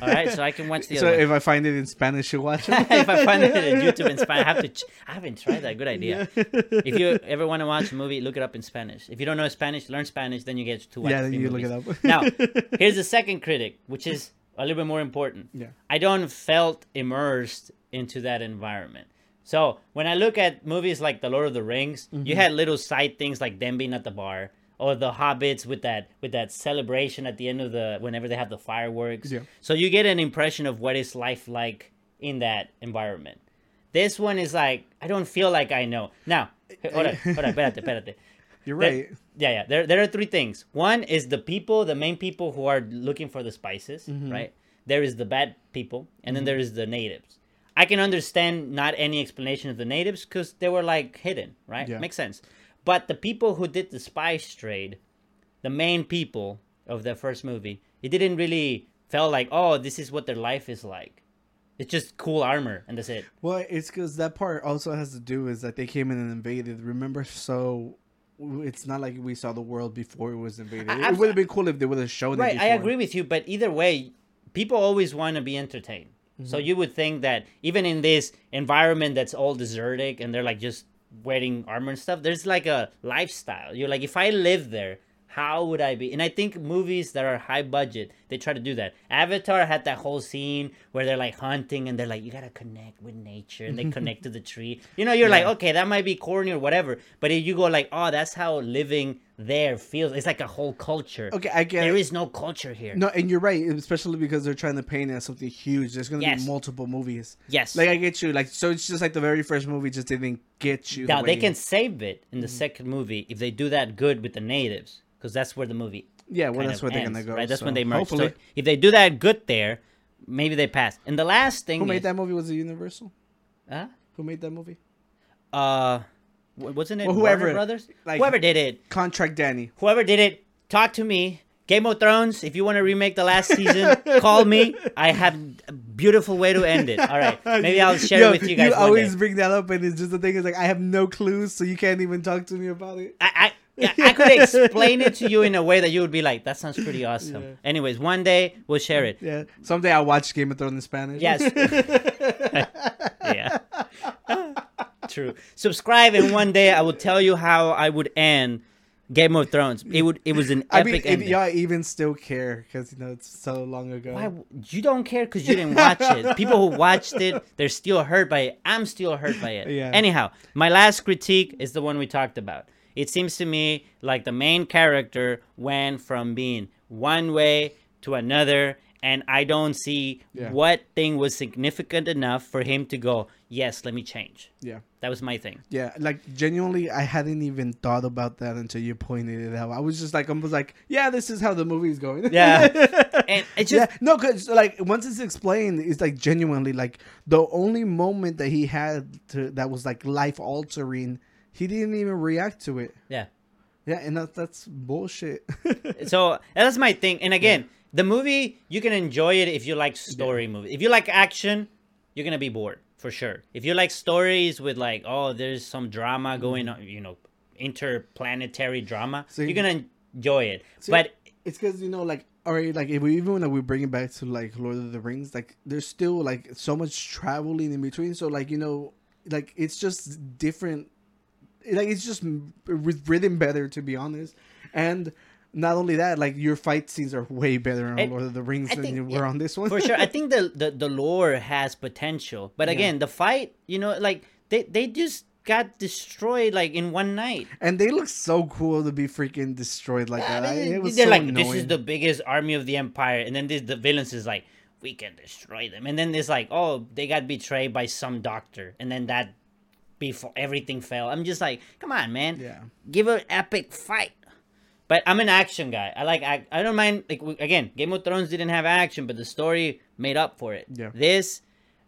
All right, so I can watch the So other. one. if I find it in Spanish, you watch it. if I find it on YouTube in Spanish, I have to. Ch- I haven't tried that. Good idea. If you ever want to watch a movie, look it up in Spanish. If you don't know Spanish, learn Spanish. Then you get to watch. yeah, the then you look movies. it up. now, here's the second critic, which is a little bit more important. Yeah. I don't felt immersed into that environment. So when I look at movies like The Lord of the Rings, Mm-hmm. you had little side things like them being at the bar, or the hobbits with that with that celebration at the end of the whenever they have the fireworks. Yeah. So you get an impression of what is life like in that environment. This one is like I don't feel like I know. Now, eh, hold on, eh. hold on, espérate, espérate. You're There- right. yeah, yeah. There, there are three things. One is the people, the main people who are looking for the spices, Mm-hmm. right? There is the bad people, and then mm-hmm. there is the natives. I can understand not any explanation of the natives because they were like hidden, right? Yeah. Makes sense. But the people who did the spice trade, the main people of the first movie, it didn't really felt like, oh, this is what their life is like. It's just cool armor, and that's it. Well, it's because that part also has to do is that they came in and invaded. Remember, so it's not like we saw the world before it was invaded. I- it would have been cool if they would have shown it. Right, I agree with you, but either way, people always want to be entertained. So Mm-hmm. you would think that even in this environment that's all desertic and they're like just wearing armor and stuff, there's like a lifestyle. You're like, if I lived there, how would I be? And I think movies that are high budget, they try to do that. Avatar had that whole scene where they're like hunting and they're like, you gotta connect with nature, and they connect to the tree. You know, you're like, okay, that might be corny or whatever, but if you go like, oh, that's how living there feels. It's like a whole culture. Okay, I get There is no culture here. No, and you're right, especially because they're trying to paint it as something huge. There's gonna Yes. be multiple movies. Yes. Like I get you. Like so, it's just like the very first movie just didn't get you. the now they can save it in the Mm-hmm. second movie if they do that good with the natives, because that's where the movie. Yeah, well, that's where they're gonna go. Right, that's so when they merge. So Hopefully, if they do that good there, maybe they pass. And the last thing who made is, that movie? Was it Universal? Huh? Who made that movie? Uh, wasn't it Well, Warner whoever- Brothers? like- whoever did it, Contract Danny. whoever did it, talk to me. Game of Thrones. If you want to remake the last season, call me. I have a beautiful way to end it. All right, maybe I'll share Yo, it with you guys You always day. bring that up, and it's just the thing is like I have no clues, so you can't even talk to me about it. I, I, I could explain it to you in a way that you would be like, "That sounds pretty awesome." Yeah. Anyways, one day we'll share it. Yeah, someday I'll watch Game of Thrones in Spanish. Yes. yeah. True. Subscribe, and one day I will tell you how I would end Game of Thrones. It would. It was an I mean, epic if ending. y'all even still care because you know it's so long ago. Why you don't care because you didn't watch it? People who watched it, they're still hurt by it. I'm still hurt by it. Yeah. Anyhow, my last critique is the one we talked about. It seems to me like the main character went from being one way to another, and I don't see Yeah. what thing was significant enough for him to go. Yes, let me change. Yeah. That was my thing. Yeah, like genuinely, I hadn't even thought about that until you pointed it out. I was just like, I was like, yeah, this is how the movie's going. Yeah. And it's just yeah, no, because like once it's explained, it's like genuinely like the only moment that he had to that was like life altering, he didn't even react to it. yeah. Yeah, and that, that's bullshit. so that's my thing. And again, the movie you can enjoy it if you like story movies. If you like action, you're gonna be bored for sure. If you like stories with like, oh, there's some drama mm-hmm. going on, you know, interplanetary drama, See- you're gonna enjoy it. See, but it's because you know, like, already, like, if we even when we bring it back to like Lord of the Rings, like, there's still like so much traveling in between. So, like, you know, like it's just different. Like, it's just writ- written better, to be honest. And not only that, like, your fight scenes are way better on And Lord of the Rings I than think- you were yeah, on this one. for sure, I think the, the the lore has potential. But again, the fight, you know, like they they just got destroyed like in one night. and they look so cool to be freaking destroyed like that. I, it was they're so like, annoying. this is the biggest army of the empire, and then this, the villains is like, we can destroy them, and then it's like, oh, they got betrayed by some doctor, and then that before everything fell. I'm just like, come on, man, Yeah. give an epic fight. But I'm an action guy. I like. I, I don't mind. Like again, Game of Thrones didn't have action, but the story made up for it. Yeah. This,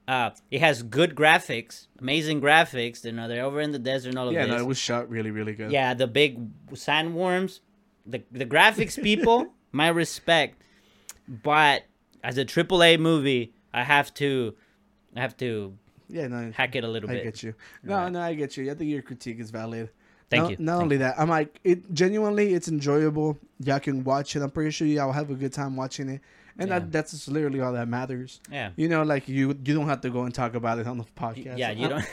uh, it has good graphics, amazing graphics. You know, they're over in the desert and all of Yeah, this. no, it was shot really, really good. Yeah, the big sandworms, the the graphics people, my respect. But as a AAA movie, I have to, I have to yeah, no, hack it a little I bit. I get you. No, Right. no, I get you. I think your critique is valid. Thank not, you. Not Thank only that, I'm like, it genuinely, it's enjoyable. Y'all can watch it. I'm pretty sure y'all will have a good time watching it, and Yeah. that, that's literally all that matters. Yeah. You know, like you, you don't have to go and talk about it on the podcast. Yeah, you don't.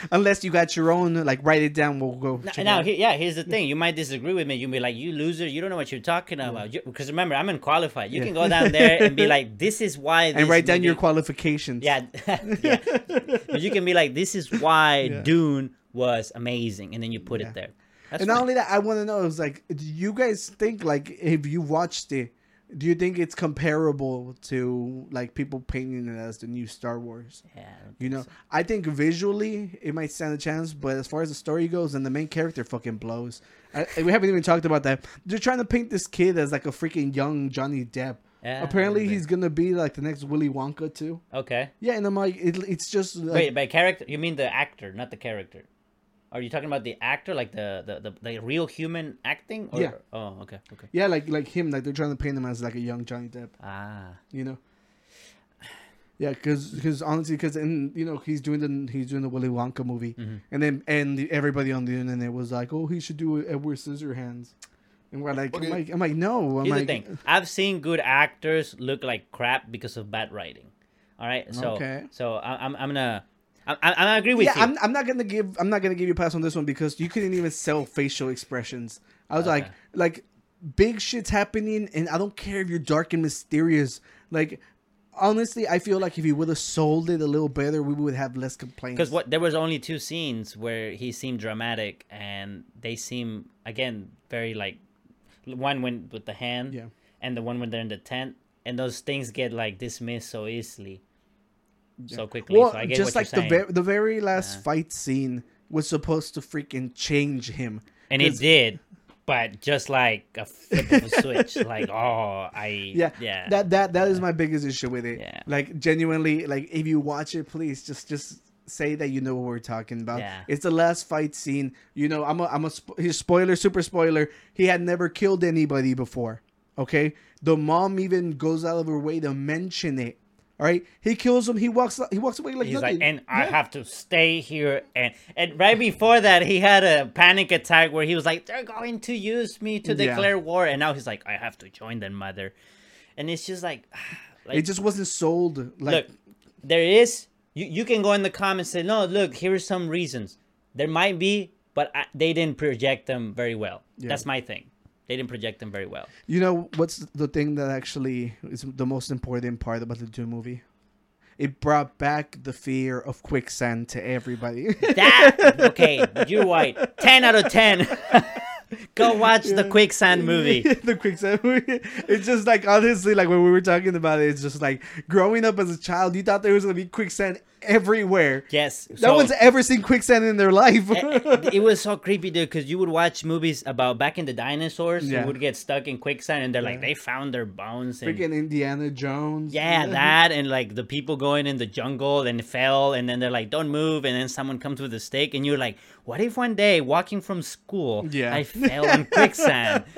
Unless you got your own, like write it down. We'll go. Now, now yeah, here's the thing. You might disagree with me. You'll be like, "You loser! You don't know what you're talking about." Because remember, I'm unqualified. You Yeah. can go down there and be like, "This is why." and write down your qualifications. Yeah, yeah. But you can be like, "This is why. Dune was amazing," and then you put Yeah. it there. That's and not only that, I want to know is like, do you guys think like if you watched it, do you think it's comparable to like people painting it as the new Star Wars? Yeah, You know, so. I think visually it might stand a chance, but as far as the story goes, and the main character fucking blows. I, we haven't even talked about that. They're trying to paint this kid as like a freaking young Johnny Depp. Yeah, Apparently, he's gonna be like the next Willy Wonka too. Okay. Yeah, and I'm like, it, it's just like, Wait, by character, you mean the actor, not the character? Are you talking about the actor, like the the, the, the real human acting? Or, Yeah. Oh, okay, okay. yeah, like like him, like they're trying to paint him as like a young Johnny Depp. Ah, you know. Yeah, because because honestly, because in you know he's doing the he's doing the Willy Wonka movie, Mm-hmm. and then and the, everybody on the internet was like, oh, he should do Edward Scissorhands, and we're like, I'm like, I'm like, no, I'm here's like, the thing. I've seen good actors look like crap because of bad writing. All right, so Okay. so I, I'm I'm gonna I, I, I agree with yeah, you. I'm, I'm not gonna give I'm not gonna give you a pass on this one because you couldn't even sell facial expressions. I was like, Okay. like big shit's happening, and I don't care if you're dark and mysterious. Like, honestly, I feel like if you would have sold it a little better, we would have less complaints. Because what there was only two scenes where he seemed dramatic, and they seem again very like one when with the hand, Yeah. and the one when they're in the tent, and those things get like dismissed so easily, so quickly. Well, so I get just what like the you're saying. ver- the very last Yeah. fight scene was supposed to freaking change him. and it did, but just like a flip of a switch, like oh, I Yeah, yeah That that that is my biggest issue with it. Yeah. Like genuinely, like if you watch it, please just just say that you know what we're talking about. Yeah. It's the last fight scene. You know, I'm a I'm a here's spoiler, super spoiler. He had never killed anybody before. Okay, the mom even goes out of her way to mention it. All right, he kills him. He walks he walks away like He's nothing. like, and I have to stay here. And and right before that, he had a panic attack where he was like, "They're going to use me to Yeah. declare war." And now he's like, "I have to join them, mother." And it's just like, like it just wasn't sold. Like look, there is. You you can go in the comments and say, "No, look, here are some reasons." There might be, but I, they didn't project them very well. Yeah. That's my thing. They didn't project them very well. You know what's the thing that actually is the most important part about the Dune movie? It brought back the fear of quicksand to everybody. That okay, you're right. Ten out of ten. Go watch the quicksand movie. the quicksand movie. It's just like honestly, like when we were talking about it, it's just like growing up as a child, you thought there was gonna be quicksand everywhere. Yes. no one's ever seen quicksand in their life. it, it was so creepy, dude, because you would watch movies about back in the dinosaurs Yeah. would get stuck in quicksand, and they're like, they found their bones. And, Freaking Indiana Jones. yeah, that, and like the people going in the jungle and fell, and then they're like, don't move, and then someone comes with a stake, and you're like, what if one day walking from school, Yeah. I fell in quicksand?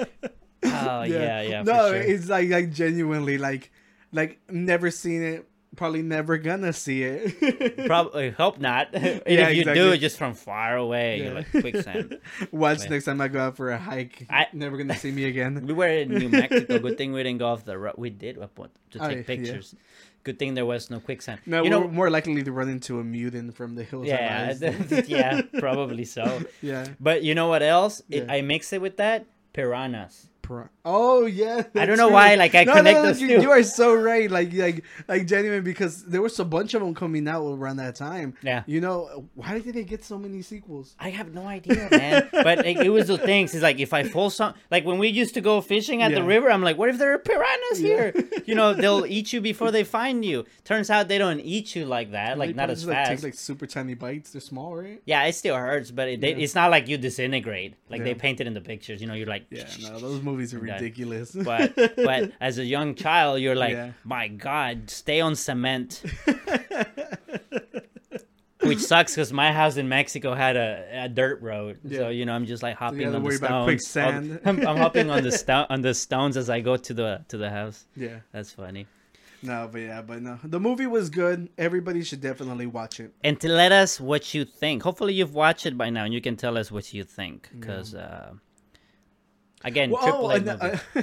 Oh yeah, yeah. no, for sure. it's like like genuinely like like never seen it. Probably never gonna see it. Probably hope not. Yeah, if you do exactly. it just from far away, you're like quicksand. Watch Yeah. next time I go out for a hike. I- never gonna see me again. We were in New Mexico. Good thing we didn't go off the road. We did uh, what, to Oh, take yeah. pictures. Good thing there was no quicksand. No, you we're know, more likely to run into a mutant from the hills. yeah, yeah, probably so. yeah. But you know what else? It, Yeah. I mix it with that piranhas. Pro- oh yeah. I don't know true. why, like, I no, connect no, no, those you, two. you are so right. Like like like genuine because there was a bunch of them coming out around that time. Yeah. You know why did they get so many sequels? I have no idea, man. but like, it was the things. It's like if I fall some, like when we used to go fishing at the river, I'm like, what if there are piranhas Yeah. here? You know, they'll eat you before they find you. Turns out they don't eat you like that, like not as just, like, fast. Take like super tiny bites. They're small, right? yeah, it still hurts, but it, they, it's not like you disintegrate. Like they painted in the pictures. You know, you're like, Yeah. No, those movies are Okay. ridiculous. but but as a young child, you're like, Yeah. my God, stay on cement. Which sucks because my house in Mexico had a, a dirt road, Yeah. so you know I'm just like hopping gotta on the stones. I'm, I'm hopping on the stone on the stones as I go to the to the house. yeah. That's funny. No, but yeah, but no. The movie was good. Everybody should definitely watch it. And to let us what you think. Hopefully you've watched it by now, and you can tell us what you think. Because uh, again, Well, triple oh, A movie. uh,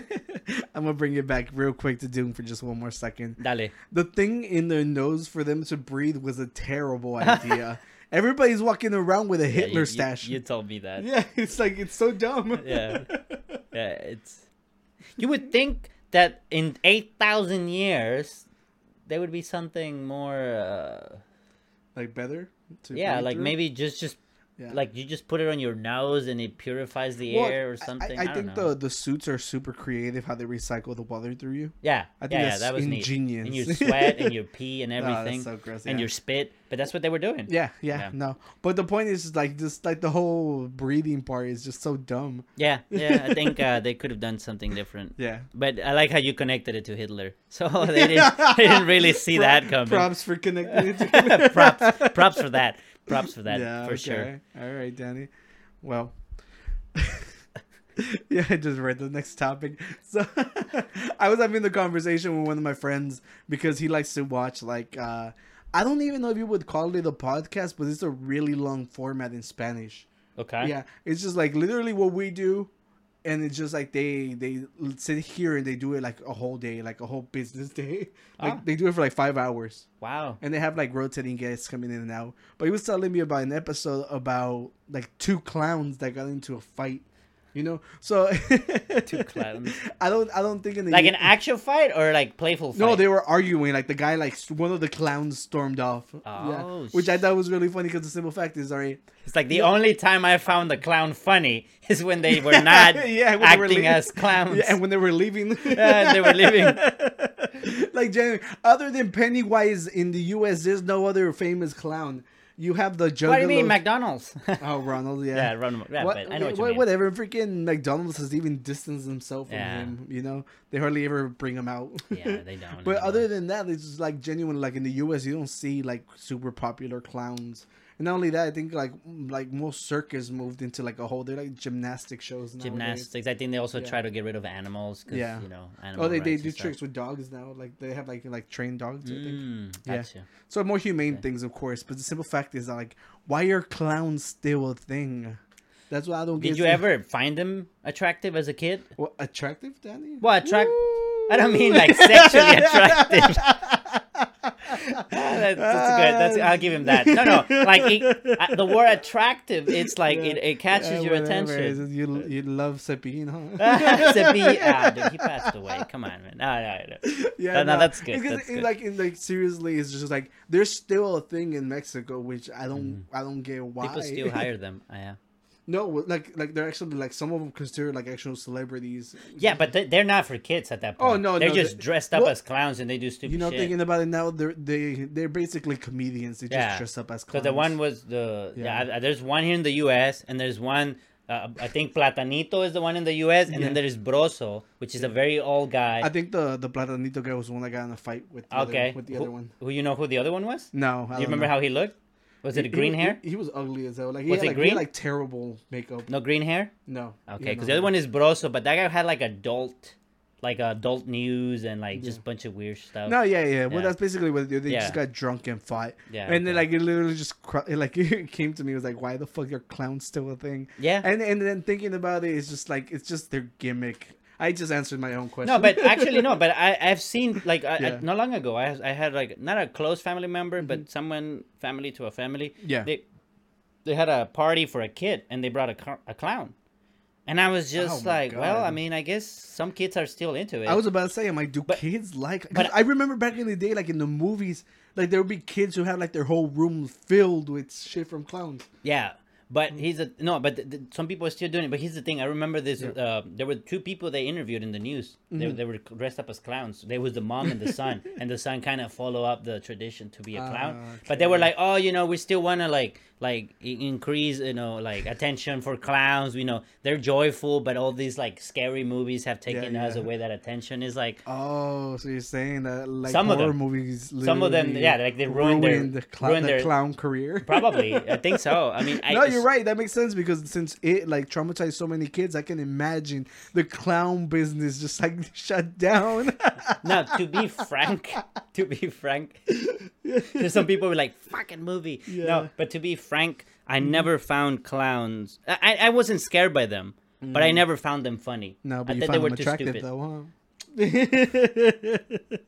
I'm gonna bring it back real quick to Dune for just one more second. Dale. The thing in their nose for them to breathe was a terrible idea. Everybody's walking around with a Hitler you- you- stash. You, told me that. Yeah, it's like it's so dumb. yeah yeah it's you would think that in 8000 years there would be something more uh, like better. to yeah like through? maybe just just Yeah. like you just put it on your nose and it purifies the Well, air or something I, i, I, think know. the the suits are super creative how they recycle the water through you. yeah I think yeah, yeah that was ingenious. neat and your sweat and your pee and that's everything so gross. and your spit but that's what they were doing Yeah, yeah, no. But the point is, like, just like the whole breathing part is just so dumb. yeah yeah i think uh, they could have done something different Yeah. but i like how you connected it to hitler so they didn't, they didn't really see Pro- that coming Props for connecting it to props props for that props for that yeah, for okay. sure All right, Danny. Well, yeah, I just read the next topic. So I was having the conversation with one of my friends because he likes to watch like uh I don't even know if you would call it a podcast, but it's a really long format in Spanish. okay Yeah, it's just like literally what we do, and it's just like they they sit here and they do it like a whole day, like a whole business day. Like Ah. they do it for like five hours, wow and they have like rotating guests coming in and out. But he was telling me about an episode about like two clowns that got into a fight. You know, so Two clowns. I don't, I don't think in the like an actual fight or like playful fight? no, they were arguing. Like the guy, like one of the clowns stormed off. yeah, Oh, which I thought was really funny because the simple fact is, alright, It's like the only time I found the clown funny is when they were not Yeah, they were acting as clowns. yeah, and when they were leaving, Yeah, they were leaving. like other than Pennywise in the U.S., there's no other famous clown. You have the Juggalos. what do you mean, McDonald's? oh, Ronald, yeah. yeah, run. Yeah, What- but I know what you what- mean. Whatever, freaking McDonald's has even distanced himself from Yeah. him. You know, they hardly ever bring him out. Yeah, they don't. but anymore. other than that, it's just like genuine. Like in the U.S., you don't see like super popular clowns. And not only that, I think like like most circus moved into like a whole. They're like gymnastic shows nowadays. gymnastics, I think they also Yeah. try to get rid of animals. 'cause, Yeah. you know, animal Oh, they, they do tricks with dogs now. Like they have like like trained dogs. I think. Mm, Yeah. So more humane Yeah. things, of course. But the simple fact is that like, why are clowns still a thing? That's what I don't get. Did you ever find them attractive as a kid? What, attractive, Danny? What attract? I don't mean like sexually attractive. That's, that's good. That's I'll give him that. No, no, like it, the word attractive. It's like it, it catches Yeah, your. Attention. You you love Cepin, huh? Zepi, ah, dude, he passed away. Come on, man. No, no, no. yeah, No, no, that's good, Because that's it- good. like, like seriously, it's just like there's still a thing in Mexico which I don't, I don't get why. People still hire them. Uh, yeah. No, like, like they're actually like some of them considered like actual celebrities. Yeah, but they- they're not for kids at that point. Oh, no, they're no, just they- dressed up well, as clowns and they do stupid You know, shit. thinking about it now, they're they they're basically comedians. They just Yeah. dress up as So clowns. the one was the yeah. Yeah. there's one here in the U.S. and there's one. Uh, I think Platanito is the one in the U.S. and then there's Brozo, which is a very old guy. I think the the Platanito guy was the one that got in a fight with the okay, other, with the who, other one. who you know who the other one was? No, Do you remember how he looked? Was it a green he, hair? He, he was ugly as hell. Like he Was had, it like, He had, like terrible makeup. No green hair. No. Okay, because the other one is Brozo, but that guy had like adult, like adult news and like just Yeah. bunch of weird stuff. No, yeah, yeah. Well, that's basically what they. They Yeah. just got drunk and fought. Yeah, And then like it literally just cr- it, like it came to me. It was like, why the fuck are clowns still a thing? Yeah. And and then thinking about it, it's just like it's just their gimmick. I just answered my own question. No, but actually no. But I I've seen like I, I, not long ago I I had like not a close family member but someone family to a family. Mm-hmm. Yeah. They they had a party for a kid and they brought a, a clown, and I was just Oh like, well, I mean, I guess some kids are still into it. I was about to say, I'm like, do But- kids like? but- I remember back in the day, like in the movies, like there would be kids who had like their whole room filled with shit from clowns. Yeah, but he's a no. But th- th- some people are still doing it. But here's the thing: I remember this. Uh, there were two people they interviewed in the news. Mm-hmm. They, they were dressed up as clowns. There was the mom and the son, and the son kind of follow up the tradition to be a clown. Ah, But they were like, oh, you know, we still want to like like increase, you know, like attention for clowns. You know, they're joyful, but all these like scary movies have taken us yeah. away that attention. Is like. Oh, so you're saying that like Some of horror them. movies? Some of them, yeah, like they ruined their- the, cl- ruined the their- clown career. Probably, I think so. I mean, I, no, you're right. That makes sense because since it like traumatized so many kids, I can imagine the clown business just like shut down. No, to be frank, to be frank, there's some people who are like fucking movie. Yeah. No, but to be frank, I never found clowns. I, I wasn't scared by them, but I never found them funny. no, but I you thought find them attractive though, huh?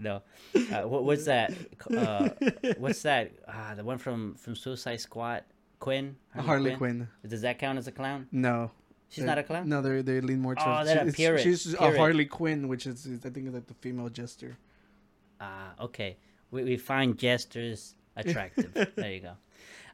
No, uh, what, what's that? Uh, what's that? Ah, the one from from Suicide Squad, Quinn. Harley Quinn. Does that count as a clown? No. She's not a clown. No, they they lean more Oh, towards. they're a it's- pirate, She's a. Harley Quinn, which is, is I think is like the female jester. Ah, okay. We we find jesters attractive. there you go.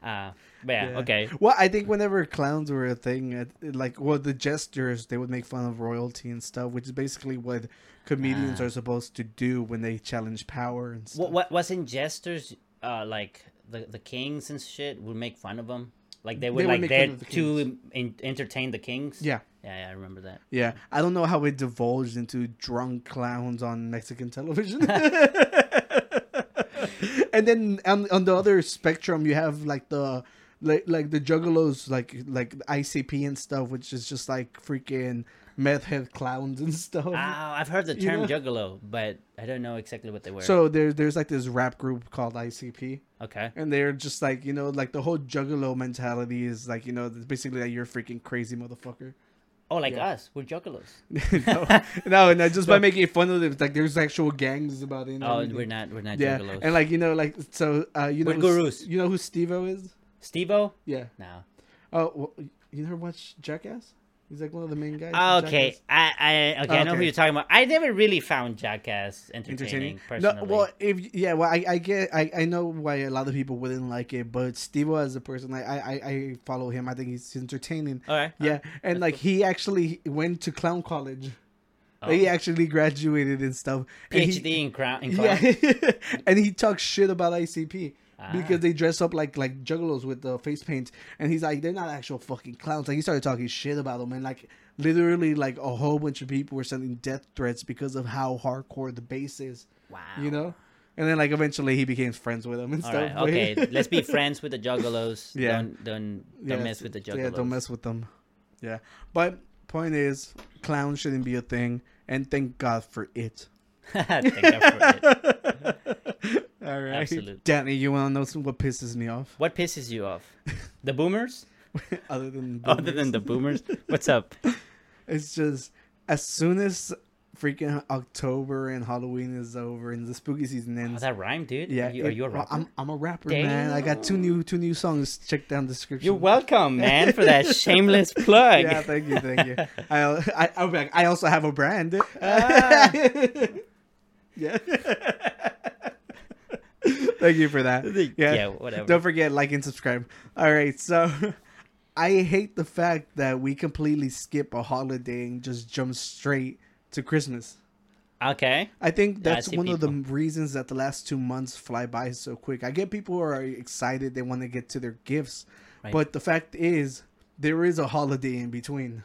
Uh, but yeah, Yeah. okay. Well, I think whenever clowns were a thing, like well, the jesters they would make fun of royalty and stuff, which is basically what comedians Ah. are supposed to do when they challenge power and stuff. What, what wasn't jesters uh like the the kings and shit would make fun of them? Like they would would like they fun the to in, entertain the kings. Yeah, yeah, yeah, I remember that. yeah. I don't know how it divulged into drunk clowns on Mexican television. and then on, on the other spectrum, you have like the like like the juggalos, like like ICP and stuff, which is just like freaking meth head clowns and stuff. Ah, I've heard the You term know? juggalo, but I don't know exactly what they were. So there's there's like this rap group called ICP, okay, and they're just like you know like the whole juggalo mentality is like you know basically like you're a freaking crazy motherfucker. oh, like Yeah. us, we're juggalos. no, no, no, just by making fun of it, like there's actual gangs about it. and Oh, everything. we're not, we're not Yeah, juggalos. and like you know, like so uh, you know, We're gurus. You know who Steve-O is? Steve-O? Yeah. No. Oh, well, you never watched Jackass? He's like one of the main guys. Okay. I, I okay, I know who you're talking about. I never really found Jackass entertaining, entertaining. personally. No, well, if yeah, well, I, I get, I, I know why a lot of people wouldn't like it, but Steve as a person, I, I, I- I follow him. I think he's entertaining. all right. Yeah, and like he actually went to clown college. Oh. He actually graduated and stuff. and he- PhD in crown. In clown. Yeah, and he talks shit about ICP Ah. because they dress up like like juggalos with the face paint, and he's like, they're not actual fucking clowns. Like he started talking shit about them, and like literally like a whole bunch of people were sending death threats because of how hardcore the base is. Wow. You know. And then, like, eventually, he became friends with them and All stuff. right. Okay. Let's be friends with the juggalos. Yeah. Don't don't don't mess with the juggalos. Yeah, don't mess with them. Yeah, but point is, clowns shouldn't be a thing, and thank God for it. Thank God for it. All right, Absolute. Danny, you want to know some, what pisses me off? What pisses you off? The boomers? Other than Other than the boomers? What's up? it's just as soon as freaking October and Halloween is over and the spooky season Oh, ends. that rhyme, dude. yeah, Are you, are you a rapper? I'm I'm a rapper, man. I got two new two new songs. Check down the description. You're welcome, man, for that shameless plug. Yeah, thank you, thank you. I I I'll be like, I also have a brand. Ah. yeah. Thank you for that. Yeah. Yeah, whatever. Don't forget like and subscribe. All right, so I hate the fact that we completely skip a holiday and just jump straight to Christmas. Okay. I think Yeah, I that's one of the reasons that the last two months fly by so quick. I get people who are excited; they want to get to their gifts, Right. but the fact is, there is a holiday in between.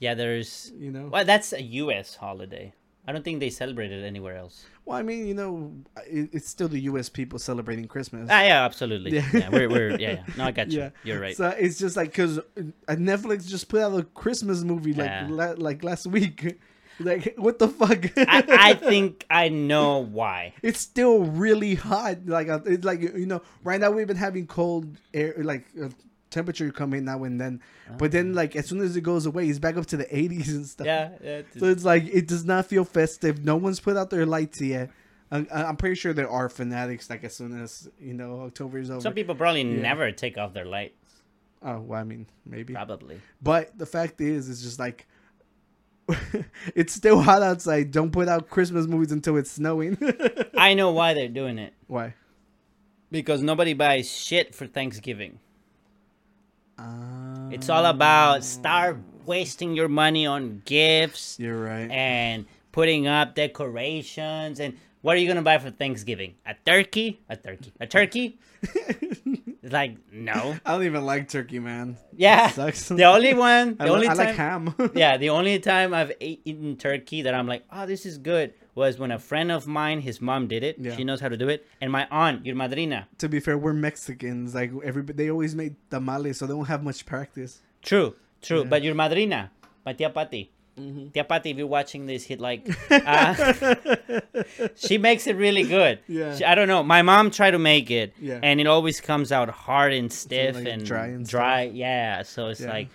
Yeah, there's. You know. Well, that's a U.S. holiday. I don't think they celebrate it anywhere else. Well, I mean, you know, it, it's still the U.S. people celebrating Christmas. Ah, yeah, absolutely. Yeah. Yeah, we're, we're yeah, yeah. No, I got you. Yeah. You're right. So it's just like because Netflix just put out a Christmas movie like Yeah. la- like last week. Like what the fuck? I, I think I know why. it's still really hot. Like uh, it's like you know, right now we've been having cold air, like temperature coming now and then. But then, ah. like as soon as it goes away, it's back up to the 80s and stuff. Yeah, yeah. So it's like it does not feel festive. No one's put out their lights yet. I'm, I'm pretty sure there are fanatics. Like as soon as you know October is over. Some people probably Yeah. never take off their lights. oh, well, I mean, maybe. Probably. But the fact is, it's just like it's still hot outside. Don't put out Christmas movies until it's snowing. I know why they're doing it. Why? Because nobody buys shit for Thanksgiving. Uh, It's all about start wasting your money on gifts You're right. and putting up decorations and what are you gonna buy for Thanksgiving? A turkey? A turkey? A turkey? It's like no. I don't even like turkey, man. Yeah. Sucks. The only one. The I, only I time. like ham. yeah, the only time I've eaten turkey that I'm like, oh, this is good, was when a friend of mine, his mom did it. Yeah. She knows how to do it, and my aunt, your madrina. to be fair, we're Mexicans. Like everybody, they always made tamales, so they don't have much practice. True, true. Yeah. Mm-hmm. But your madrina, my tia Pati. Tia Pati, if you're watching this, hit like. Uh, she makes it really good. Yeah. She- I don't know. My mom tried to make it, Yeah. and it always comes out hard and stiff like, and dry and dry. Yeah, so it's Yeah. like,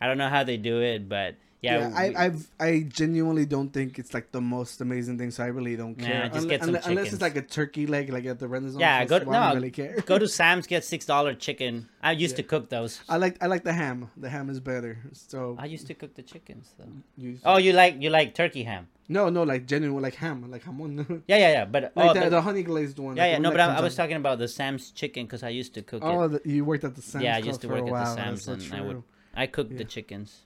I don't know how they do it, but yeah. Yeah, we- I, I've I genuinely don't think it's like the most amazing thing, so I really don't Nah, care. just Unle- get some unle- unless it's like a turkey leg, like at the Renaissance. Yeah, go I no, don't really care. go to Sam's, get six dollar chicken. I used to cook those. I like I like the ham. The ham is better. So I used to cook the chickens though. you, Oh, you like you like turkey ham? no, no, like genuine, like ham, like hamon. Yeah, yeah, yeah. But like oh, the, but- the honey glazed one. yeah, like yeah. No, but I, I was talking about the Sam's chicken because I used to cook Oh, the, you worked at the Sam's Yeah, I used to work at the. Sam's, and I would- I cooked the chickens.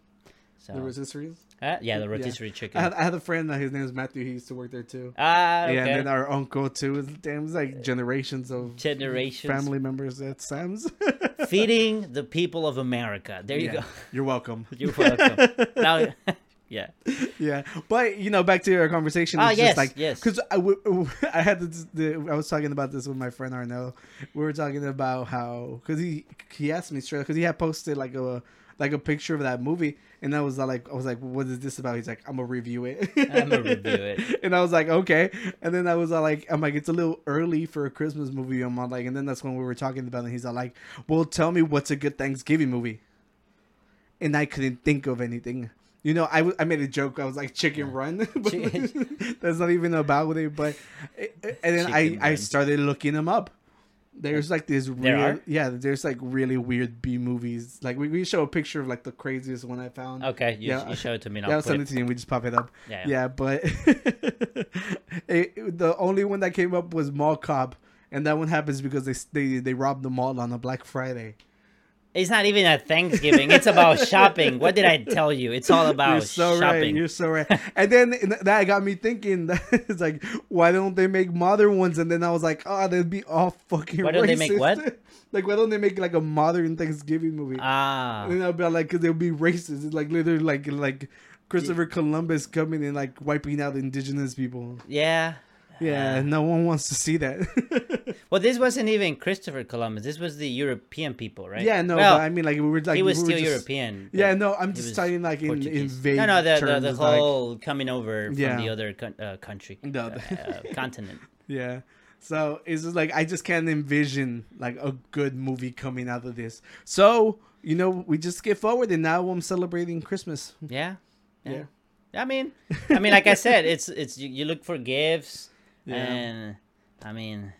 So The rotisseries. uh, yeah, the Yeah. rotisserie I chicken. had, I had a friend. Uh, his name is Matthew. He used to work there too. Ah, okay. Yeah, and then our uncle too. It's- Damn, it's like generations of Generations. family members at Sam's. Feeding the people of America. There you Yeah. go. You're welcome. You're welcome. now, yeah. yeah, but you know, back to our conversation. Ah, it's yes, just like yes. because I, w- I had this, the I was talking about this with my friend Arno. We were talking about how because he he asked me straight because he had posted like a like a picture of that movie, and I was like I was like, what is this about? He's like, I'm gonna review it. I'ma review it. and I was like, okay. And then I was all like, I'm like, it's a little early for a Christmas movie. I'm like, and then that's when we were talking about it. And he's all like, well, tell me what's a good Thanksgiving movie. And I couldn't think of anything. You know, I, w- I made a joke. I was like Chicken Run, that's not even about it. But eh, eh, and then I, Chicken I Run. started looking them up. There's like this real, yeah. There's like really weird B movies. Like we, we show a picture of like the craziest one I found. Okay, you, Yeah. you show it to me. And Yeah, I'll I'll send it. to you and we just pop it up. Yeah. Yeah, but it, the only one that came up was Mall Cop, and that one happens because they they they robbed the mall on a Black Friday. It's not even a Thanksgiving. It's about shopping. What did I tell you? It's all about You're so right. You're so right. and then that got me thinking. That it's like, why don't they make modern ones? And then I was like, oh, they'd be all fucking. Why don't they make what? like, why don't they make like a modern Thanksgiving movie? Ah, And then I'll be like, cause they'll be racist. It's like literally like like Christopher Columbus coming and like wiping out indigenous people. yeah. Yeah, Ah. no one wants to see that. Well, this wasn't even Christopher Columbus. This was the European people, right? Yeah, no, Well, but I mean, like we were like he was we still just- European. Yeah, no, I'm just talking like in, in vague no, no, the the, terms, the like- whole coming over from Yeah. the other con- uh, country, No, uh, uh, continent. yeah. So it's just like I just can't envision like a good movie coming out of this. So you know, we just skip forward, and now I'm celebrating Christmas. Yeah, yeah. Yeah. I mean, I mean, like I said, it's it's you, you look for gifts, Yeah. and I mean,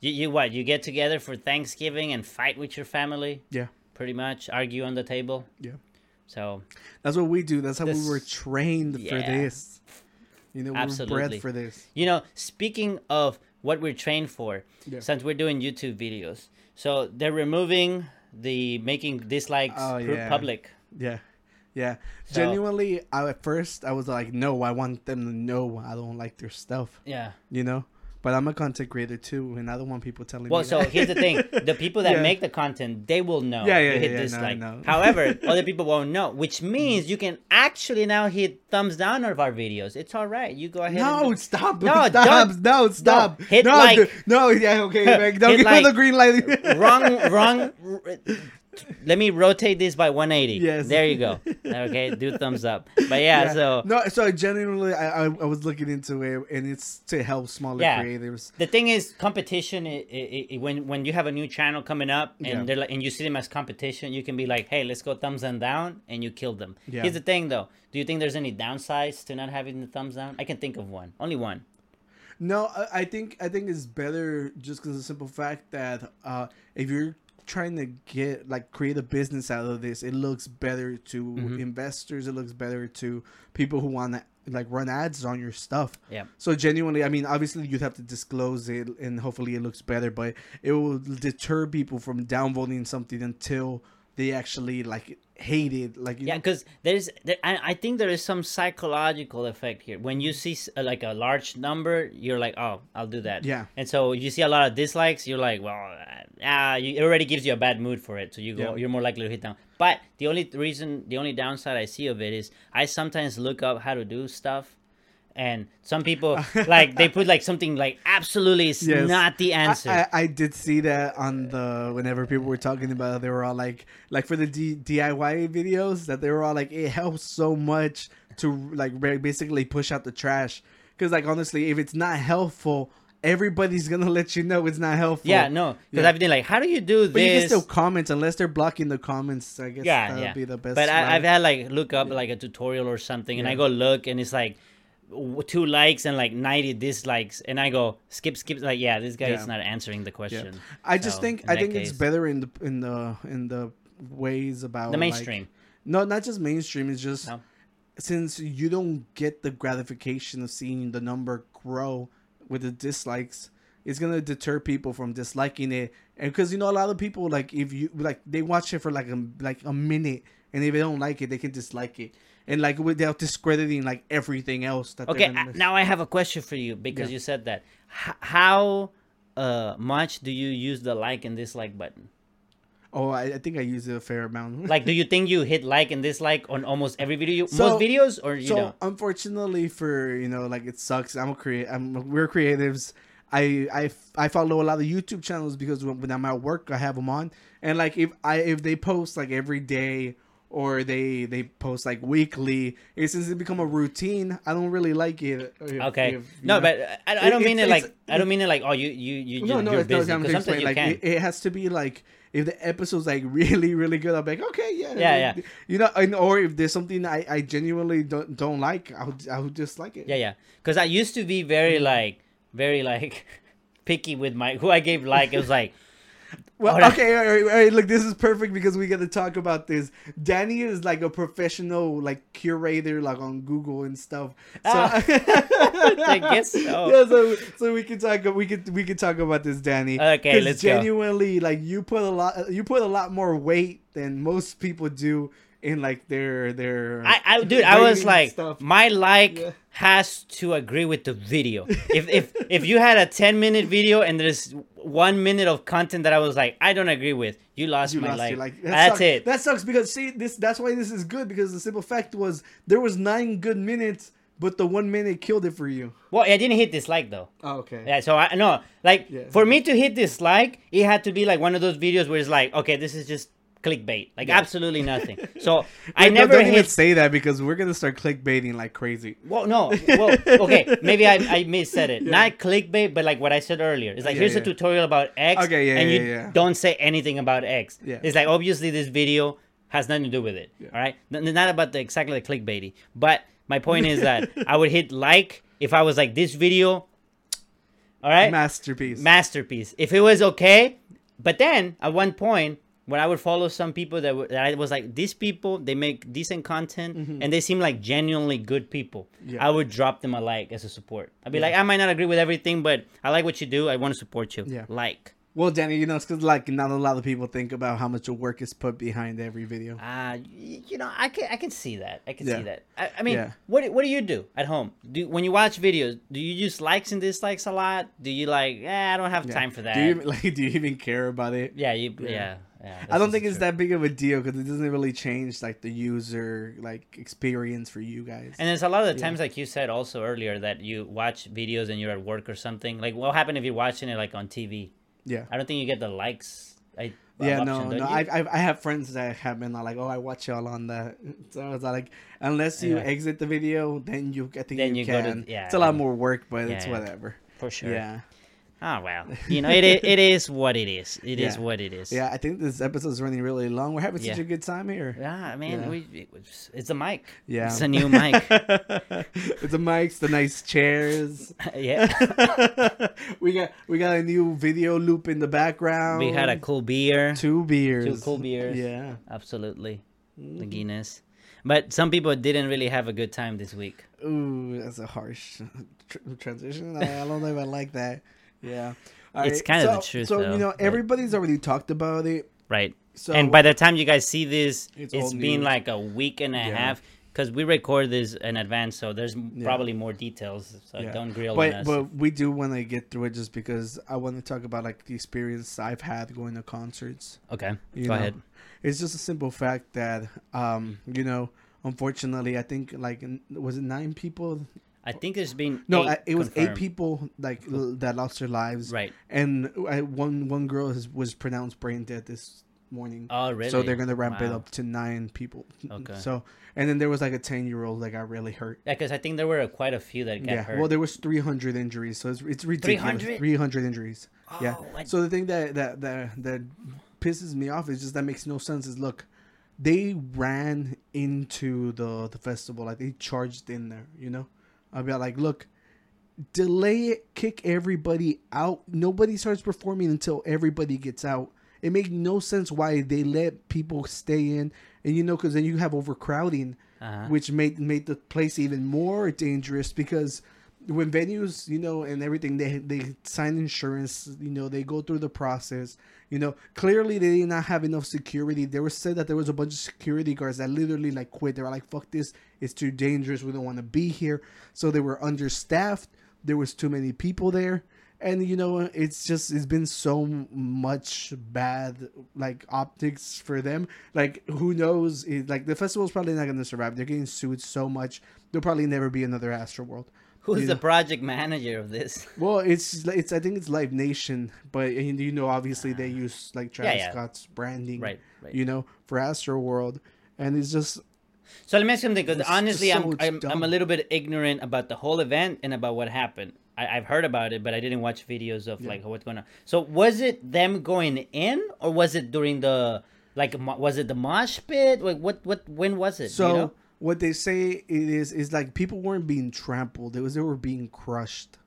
you, you what? You get together for Thanksgiving and fight with your family, Yeah. pretty much, argue on the table. Yeah. So That's what we do. That's how This- we were trained for this. You know, we were Absolutely. bred for this. You know, speaking of what we're trained for, Yeah. since we're doing YouTube videos, so they're removing the making dislikes Oh, yeah. public. Yeah. Yeah. So- Genuinely, I, at first, I was like, no, I want them to know I don't like their stuff, Yeah. you know? But I'm a content creator too, and I don't want people telling Well, me Well, so here's the thing: the people that Yeah. make the content, they will know. Yeah, yeah, you hit yeah, yeah, no, dislike. However, other people won't know, which mm. means you can actually now hit thumbs down of our videos. It's all right. You go ahead. No, and stop! No, No, stop! don't- No, stop! hit no, like. no, yeah, okay, don't give like. the green light. wrong, wrong. Let me rotate this by 180. Yes. There you go. Okay, do thumbs up. But yeah, so no, so I genuinely, I, I, I was looking into it, and it's to help smaller Yeah. creators. the thing is, competition. i i i when when you have a new channel coming up and Yeah. they're like, and you see them as competition, you can be like, hey, let's go thumbs and down, and you kill them. Yeah. Here's the thing, though. Do you think there's any downsides to not having the thumbs down? I can think of one. Only one. No, I, I think I think it's better just because the simple fact that uh, if you're trying to get like create a business out of this, it looks better to Mm-hmm. investors. It looks better to people who want to like run ads on your stuff. Yeah. So genuinely, I mean, obviously you'd have to disclose it, and hopefully it looks better, but it will deter people from downvoting something until they actually like hate it. Like Yeah, because there's, there, I, I think there is some psychological effect here. When you see uh, like a large number, you're like, oh, I'll do that. Yeah. And so you see a lot of dislikes, you're like, well, uh, ah, you, it already gives you a bad mood for it, so you go, Yeah. you're more likely to hit down. But the only reason, the only downside I see of it is I sometimes look up how to do stuff. And some people like they put like something like absolutely is Yes. not the answer. I, I, I did see that on the whenever people were talking about it, they were all like like for the D, DIY videos that they were all like it helps so much to like basically push out the trash because like honestly if it's not helpful everybody's gonna let you know it's not helpful yeah, no, because Yeah. I've been like, how do you do this? but you can still comment unless they're blocking the comments I guess yeah, that'll yeah. be the best But I, I've had like look up like a tutorial or something, and I go look, and it's like two likes and like ninety dislikes, and I go skip, skip. Like, yeah, this guy Yeah. is not answering the yeah. question. I just So, think I think it's better in the in the in the ways about The like- mainstream. no not just mainstream it's just No. since you don't get the gratification of seeing the number grow with the dislikes it's gonna deter people from disliking it and because you know a lot of people like if you like they watch it for like a like a minute and if they don't like it they can dislike it and like without discrediting like everything else that Okay, uh, now I have a question for you because Yeah. you said that. H- how uh, much do you use the like and dislike button? oh I, I think i use it a fair amount Like, do you think you hit like and dislike on almost every video, So- most videos, or you so don't? unfortunately for you know like it sucks i'm a create i'm we're creatives I, I I follow a lot of YouTube channels because when, when I'm at work I have them on and like if I if they post like every day or they they post like weekly it since it become a routine I don't really like it if- Okay, if, no, know. but I, I don't It- mean it like I don't mean it like oh you you you no no you're it's busy because sometimes explaining, you like can. it, it has to be like if the episode's like really really good I'll be like okay yeah Yeah, yeah. you know and, or if there's something I, I genuinely don't don't like I'll I'll dislike it Yeah, yeah. Because I used to be very mm. like, very like, picky with my who I gave like. It was like, Well, okay, all right, all right, look, this is perfect because we got to talk about this. Danny is like a professional, like curator, like on Google and stuff. So, Ah. I guess so. yeah, so so we can talk. We could we could talk about this, Danny. Okay, let's go. genuinely, like you put a lot, you put a lot more weight than most people do in like their their. I, I dude, I was like, stuff. my like Yeah. has to agree with the video. if if if you had a ten minute video and there's one minute of content that I was like, I don't agree with, you lost You my lost like. That That's sucks. it. That sucks because see this. That's why this is good because the simple fact was there was nine good minutes, but the one minute killed it for you. well, I didn't hit dislike though. Oh, okay. Yeah, so I no like Yeah. for me to hit dislike, it had to be like one of those videos where it's like, okay, this is just clickbait, like Yeah. absolutely nothing. So I never don't even hit. say that because we're gonna start clickbaiting like crazy. Well, no, well, okay, maybe I I missaid it. Yeah. Not clickbait, but like what I said earlier. It's like Yeah, here's a tutorial about X, Okay, yeah, and you don't say anything about X. Yeah. It's like obviously this video has nothing to do with it. All right, not about the exactly the clickbaity. But my point is that I would hit like if I was like this video. All right, Masterpiece. masterpiece. If it was okay, but then at one point when I would follow some people that, were, that I was like, these people they make decent content and they seem like genuinely good people. Mm-hmm. Yeah. I would drop them a like as a support. I'd be like, I might not agree with everything, but I like what you do. I want to support you. Yeah. Like. well, Danny, you know, it's because like not a lot of people think about how much work is put behind every video. Uh, you know, I can I can see that. I can Yeah. see that. I, I mean, Yeah. what do- what do you do at home? Do when you watch videos? Do you use likes and dislikes a lot? Do you like? Eh, I don't have Yeah. time for that. Do you even- like? Do you even care about it? yeah, you. Yeah. Yeah. I don't think it's true. that big of a deal because it doesn't really change like the user like experience for you guys. And there's a lot of the Yeah. times, like you said also earlier, that you watch videos and you're at work or something. Like, what happened if you're watching it like on TV? yeah. I don't think you get the likes. I, Yeah, option, no, no. I, I I have friends that have been uh, like, oh, I watch y'all on the. So it's like, unless you Yeah. exit the video, then you I think Then you, you go to- yeah, it's a lot more work, but Yeah, it's whatever. for sure. Yeah, Oh well, you know it. It is what it is. It is Yeah. what it is. yeah. I think this episode is running really long. We're having such a good time here. Yeah, man. Yeah. We, it was, it's a mic. Yeah, It's a new mic. it's the mics, the nice chairs. yeah. we got we got a new video loop in the background. We had a cool beer. two beers. two cool beers. Yeah. Absolutely. The Mhm. Guinness. But some people didn't really have a good time this week. Ooh, that's a harsh tr- transition. I, I don't know if I like that. Yeah. All It's right, kind of the so- truth, So though, you know, but- everybody's already talked about it. Right. So and by the time you guys see this, It's it's been news. like a week and a Yeah. half because we record this in advance, so there's Yeah. probably more details. So Yeah. don't grill on but us. but we do want to get through it just because I want to talk about like the experience I've had going to concerts. okay, You go know, ahead. It's just a simple fact that um you know unfortunately I think like was it nine people? I think there's been No, eight it was eight people like l- that lost their lives. Right. And I, one one girl has, was pronounced brain dead this morning. Oh, really? So they're gonna ramp it up to nine people. Okay. So and then there was like a ten year old that got really hurt. Yeah, because I think there were quite a few that got yeah. hurt. Well, there was three hundred injuries, so it's it's ridiculous. 300? Three hundred injuries. Oh, yeah. Oh, I- So the thing that that that that pisses me off is just that makes no sense. Is look, they ran into the the festival like they charged in there. You know, I'll be like, look. Delay it, kick everybody out. Nobody starts performing until everybody gets out. It made no sense why they let people stay in, and you know, because then you have overcrowding, uh-huh. which made made the place even more dangerous because when venues, you know, and everything, they they sign insurance, you know, they go through the process. You know, clearly they did not have enough security. They were said that there was a bunch of security guards that literally like quit. They were like, "Fuck this! It's too dangerous. We don't want to be here." So they were understaffed. There was too many people there, and you know, it's just it's been so much bad like optics for them. Like, who knows? It, like the festival's probably not going to survive. They're getting sued so much. There'll probably never be another Astroworld. Who's the project manager of this? Well, it's it's I think it's Live Nation, but and you know obviously they ah. use like Travis yeah. Scott's branding, Right, right. You know for Astroworld, and it's just So let me ask you something, because honestly, just I'm, I'm I'm a little bit ignorant about the whole event and about what happened. I, I've heard about it, but I didn't watch videos of Yeah. like what's going on. So was it them going in, or was it during the like was it the mosh pit? Like what what when was it? so you know? what they say it is is like people weren't being trampled; it was they were being crushed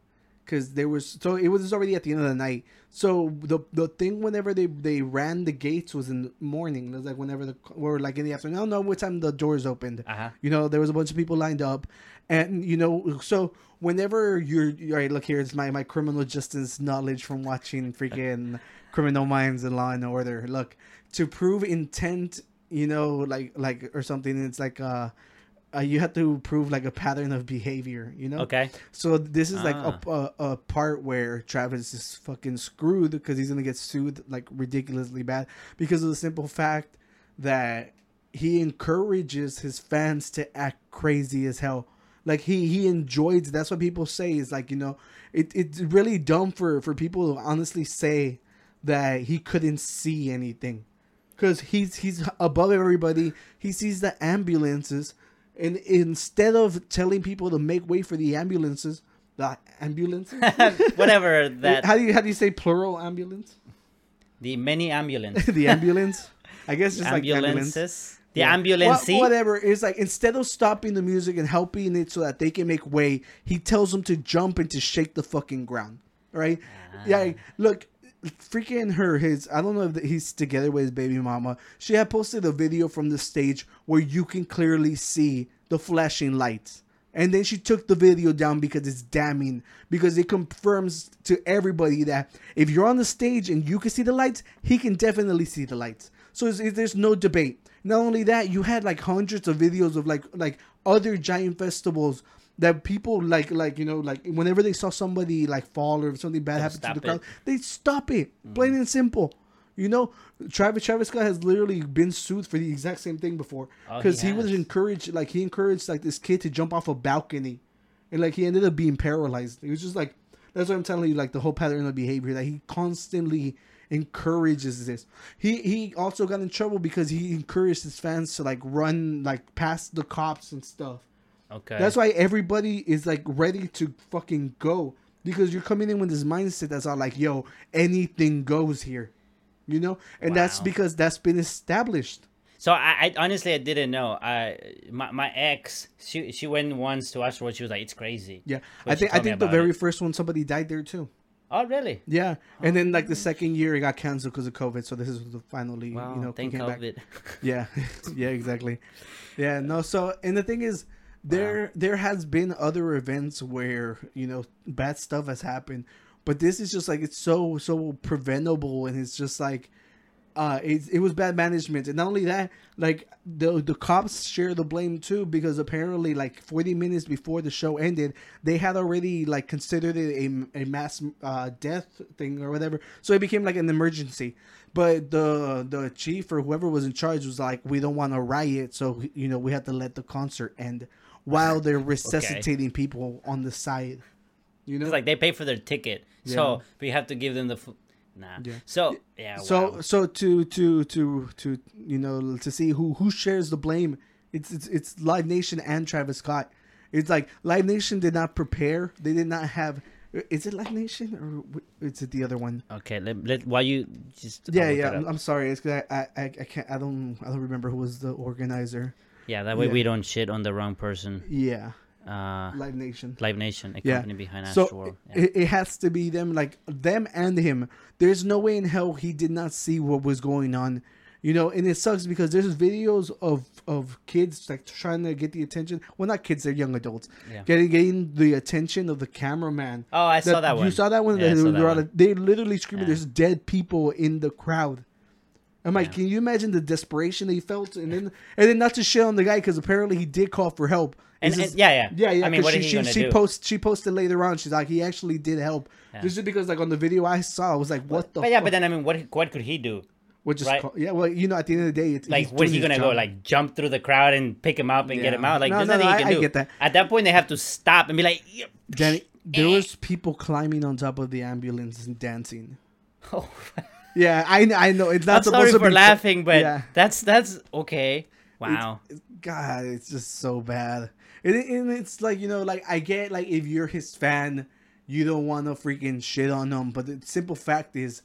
because there was so it was already at the end of the night. So the the thing whenever they they ran the gates was in the morning. It was like whenever the or like in the afternoon. I don't know what time the doors opened. Uh huh. You know, there was a bunch of people lined up, and you know, so whenever you're all right, look here, it's my my criminal justice knowledge from watching freaking Criminal Minds and Law and Order. Look, to prove intent, you know, like like or something, it's like uh. Uh, you have to prove like a pattern of behavior, you know. Okay. So this is like Ah. a, a, a part where Travis is fucking screwed because he's gonna get sued like ridiculously bad because of the simple fact that he encourages his fans to act crazy as hell. Like he he enjoys. That's what people say is like you know it it's really dumb for for people to honestly say that he couldn't see anything because he's he's above everybody. He sees the ambulances, and instead of telling people to make way for the ambulances, the ambulances. Whatever that how do you how do you say plural ambulance? the many ambulance. the ambulance. I guess just like ambulance. ambulances. The Yeah. ambulance. Wha- whatever. It's like instead of stopping the music and helping it so that they can make way, he tells them to jump and to shake the fucking ground. Right? Ah. Yeah. Look, freaking her. His. I don't know if he's together with his baby mama. She had posted a video from the stage where you can clearly see the flashing lights. And then she took the video down because it's damning. Because it confirms to everybody that if you're on the stage and you can see the lights, he can definitely see the lights. So it's, it- there's no debate. Not only that, you had like hundreds of videos of like like other giant festivals that people like like you know like whenever they saw somebody like fall or something bad happen to the crowd, they stop it. Plain and simple. You know, Travis Travis Scott has literally been sued for the exact same thing before Oh, he because he, was encouraged like he encouraged like this kid to jump off a balcony, and like he ended up being paralyzed. It was just like that's what I'm telling you, like the whole pattern of behavior that he constantly encourages this. He he also got in trouble because he encouraged his fans to like run like past the cops and stuff. Okay. That's why everybody is like ready to fucking go because you're coming in with this mindset that's all like, yo, anything goes here, you know, and that's because that's been established. So I, I honestly I didn't know. I my, my ex she she went once to Astroworld. She was like, it's crazy. Yeah, I think I think the very it. first one somebody died there too. Oh really? Yeah, and then like the oh. second year it got canceled because of COVID. So this is the finally Wow. you know thank came back. COVID. Yeah, yeah, exactly. Yeah, no. So, and the thing is, there there has been other events where you know bad stuff has happened, but this is just like it's so so preventable, and it's just like, uh, it it was bad management, and not only that, like the the cops share the blame too because apparently like 40 minutes before the show ended, they had already like considered it a a mass uh, death thing or whatever, so it became like an emergency. But the the chief or whoever was in charge was like, we don't want a riot, so you know we have to let the concert end while they're resuscitating people on the side. You know, It's like they pay for their ticket, Yeah. so we have to give them the. F- nah. Yeah. So yeah. so wow. so to to to to you know to see who who shares the blame it's it's it's live nation and travis scott it's like live nation did not prepare they did not have is it live nation or is it the other one Okay. Let, let while you just. Yeah yeah I'm, sorry it's 'cause I, I i can't i don't i don't remember who was the organizer Yeah. That way yeah. we don't shit on the wrong person. yeah Uh, live nation Live Nation, a Yeah. company behind Astro so. Yeah. it, it has to be them like them and him there's no way in hell he did not see what was going on you know and it sucks because there's videos of of kids like trying to get the attention well not kids they're young adults Yeah. getting getting the attention of the cameraman Oh, I saw that one. you saw that one, Yeah, They- saw that one. they literally screaming Yeah. there's dead people in the crowd I'm like, Yeah. can you imagine the desperation he felt, and then and then not to shit on the guy because apparently he did call for help. And, and yeah, yeah, yeah, yeah. I mean, she, is he she, she do? post she posted later on. She's like, he actually did help. Yeah. Just because like on the video I saw, I was like, what the? but yeah, but then I mean, what what could he do? What just right. call- yeah, well, you know, at the end of the day, it's Like, is doing he gonna go like jump through the crowd and pick him up and get him out? Like, No, there's no, nothing no, he can I- I do. get that. At that point, they have to stop and be like. Danny, there was people climbing on top of the ambulance and dancing. Oh, Yeah, I I know it's not I'm supposed sorry to for be laughing, but Yeah. that's that's okay. Wow. God, it's just so bad. It, and it's like you know, like I get like if you're his fan, you don't want to freaking shit on him. But the simple fact is,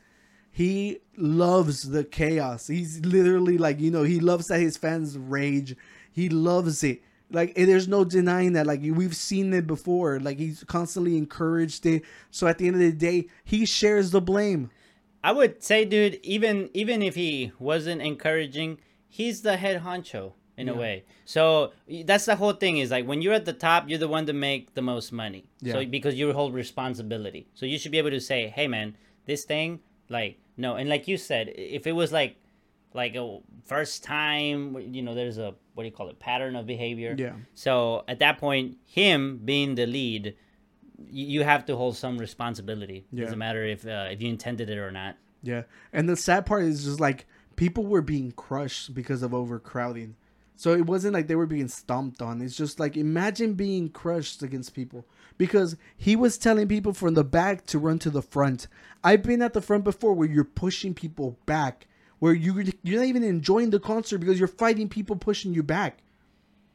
he loves the chaos. He's literally like you know he loves that his fans rage. He loves it. Like there's no denying that. Like we've seen it before. Like he's constantly encouraged it. So at the end of the day, he shares the blame. I would say, dude, even even if he wasn't encouraging, he's the head honcho in a way. So that's the whole thing. Is like when you're at the top, you're the one to make the most money. Yeah. So because you hold responsibility, so you should be able to say, "Hey, man, this thing, like, no." And like you said, if it was like like a first time, you know, there's a what do you call it, pattern of behavior. Yeah. So at that point, him being the lead, you, have to hold some responsibility. Yeah. Doesn't matter if uh, if you intended it or not. Yeah, and the sad part is just like people were being crushed because of overcrowding. So it wasn't like they were being stomped on. It's just like imagine being crushed against people because he was telling people from the back to run to the front. I've been at the front before where you're pushing people back, where you you're not even enjoying the concert because you're fighting people pushing you back.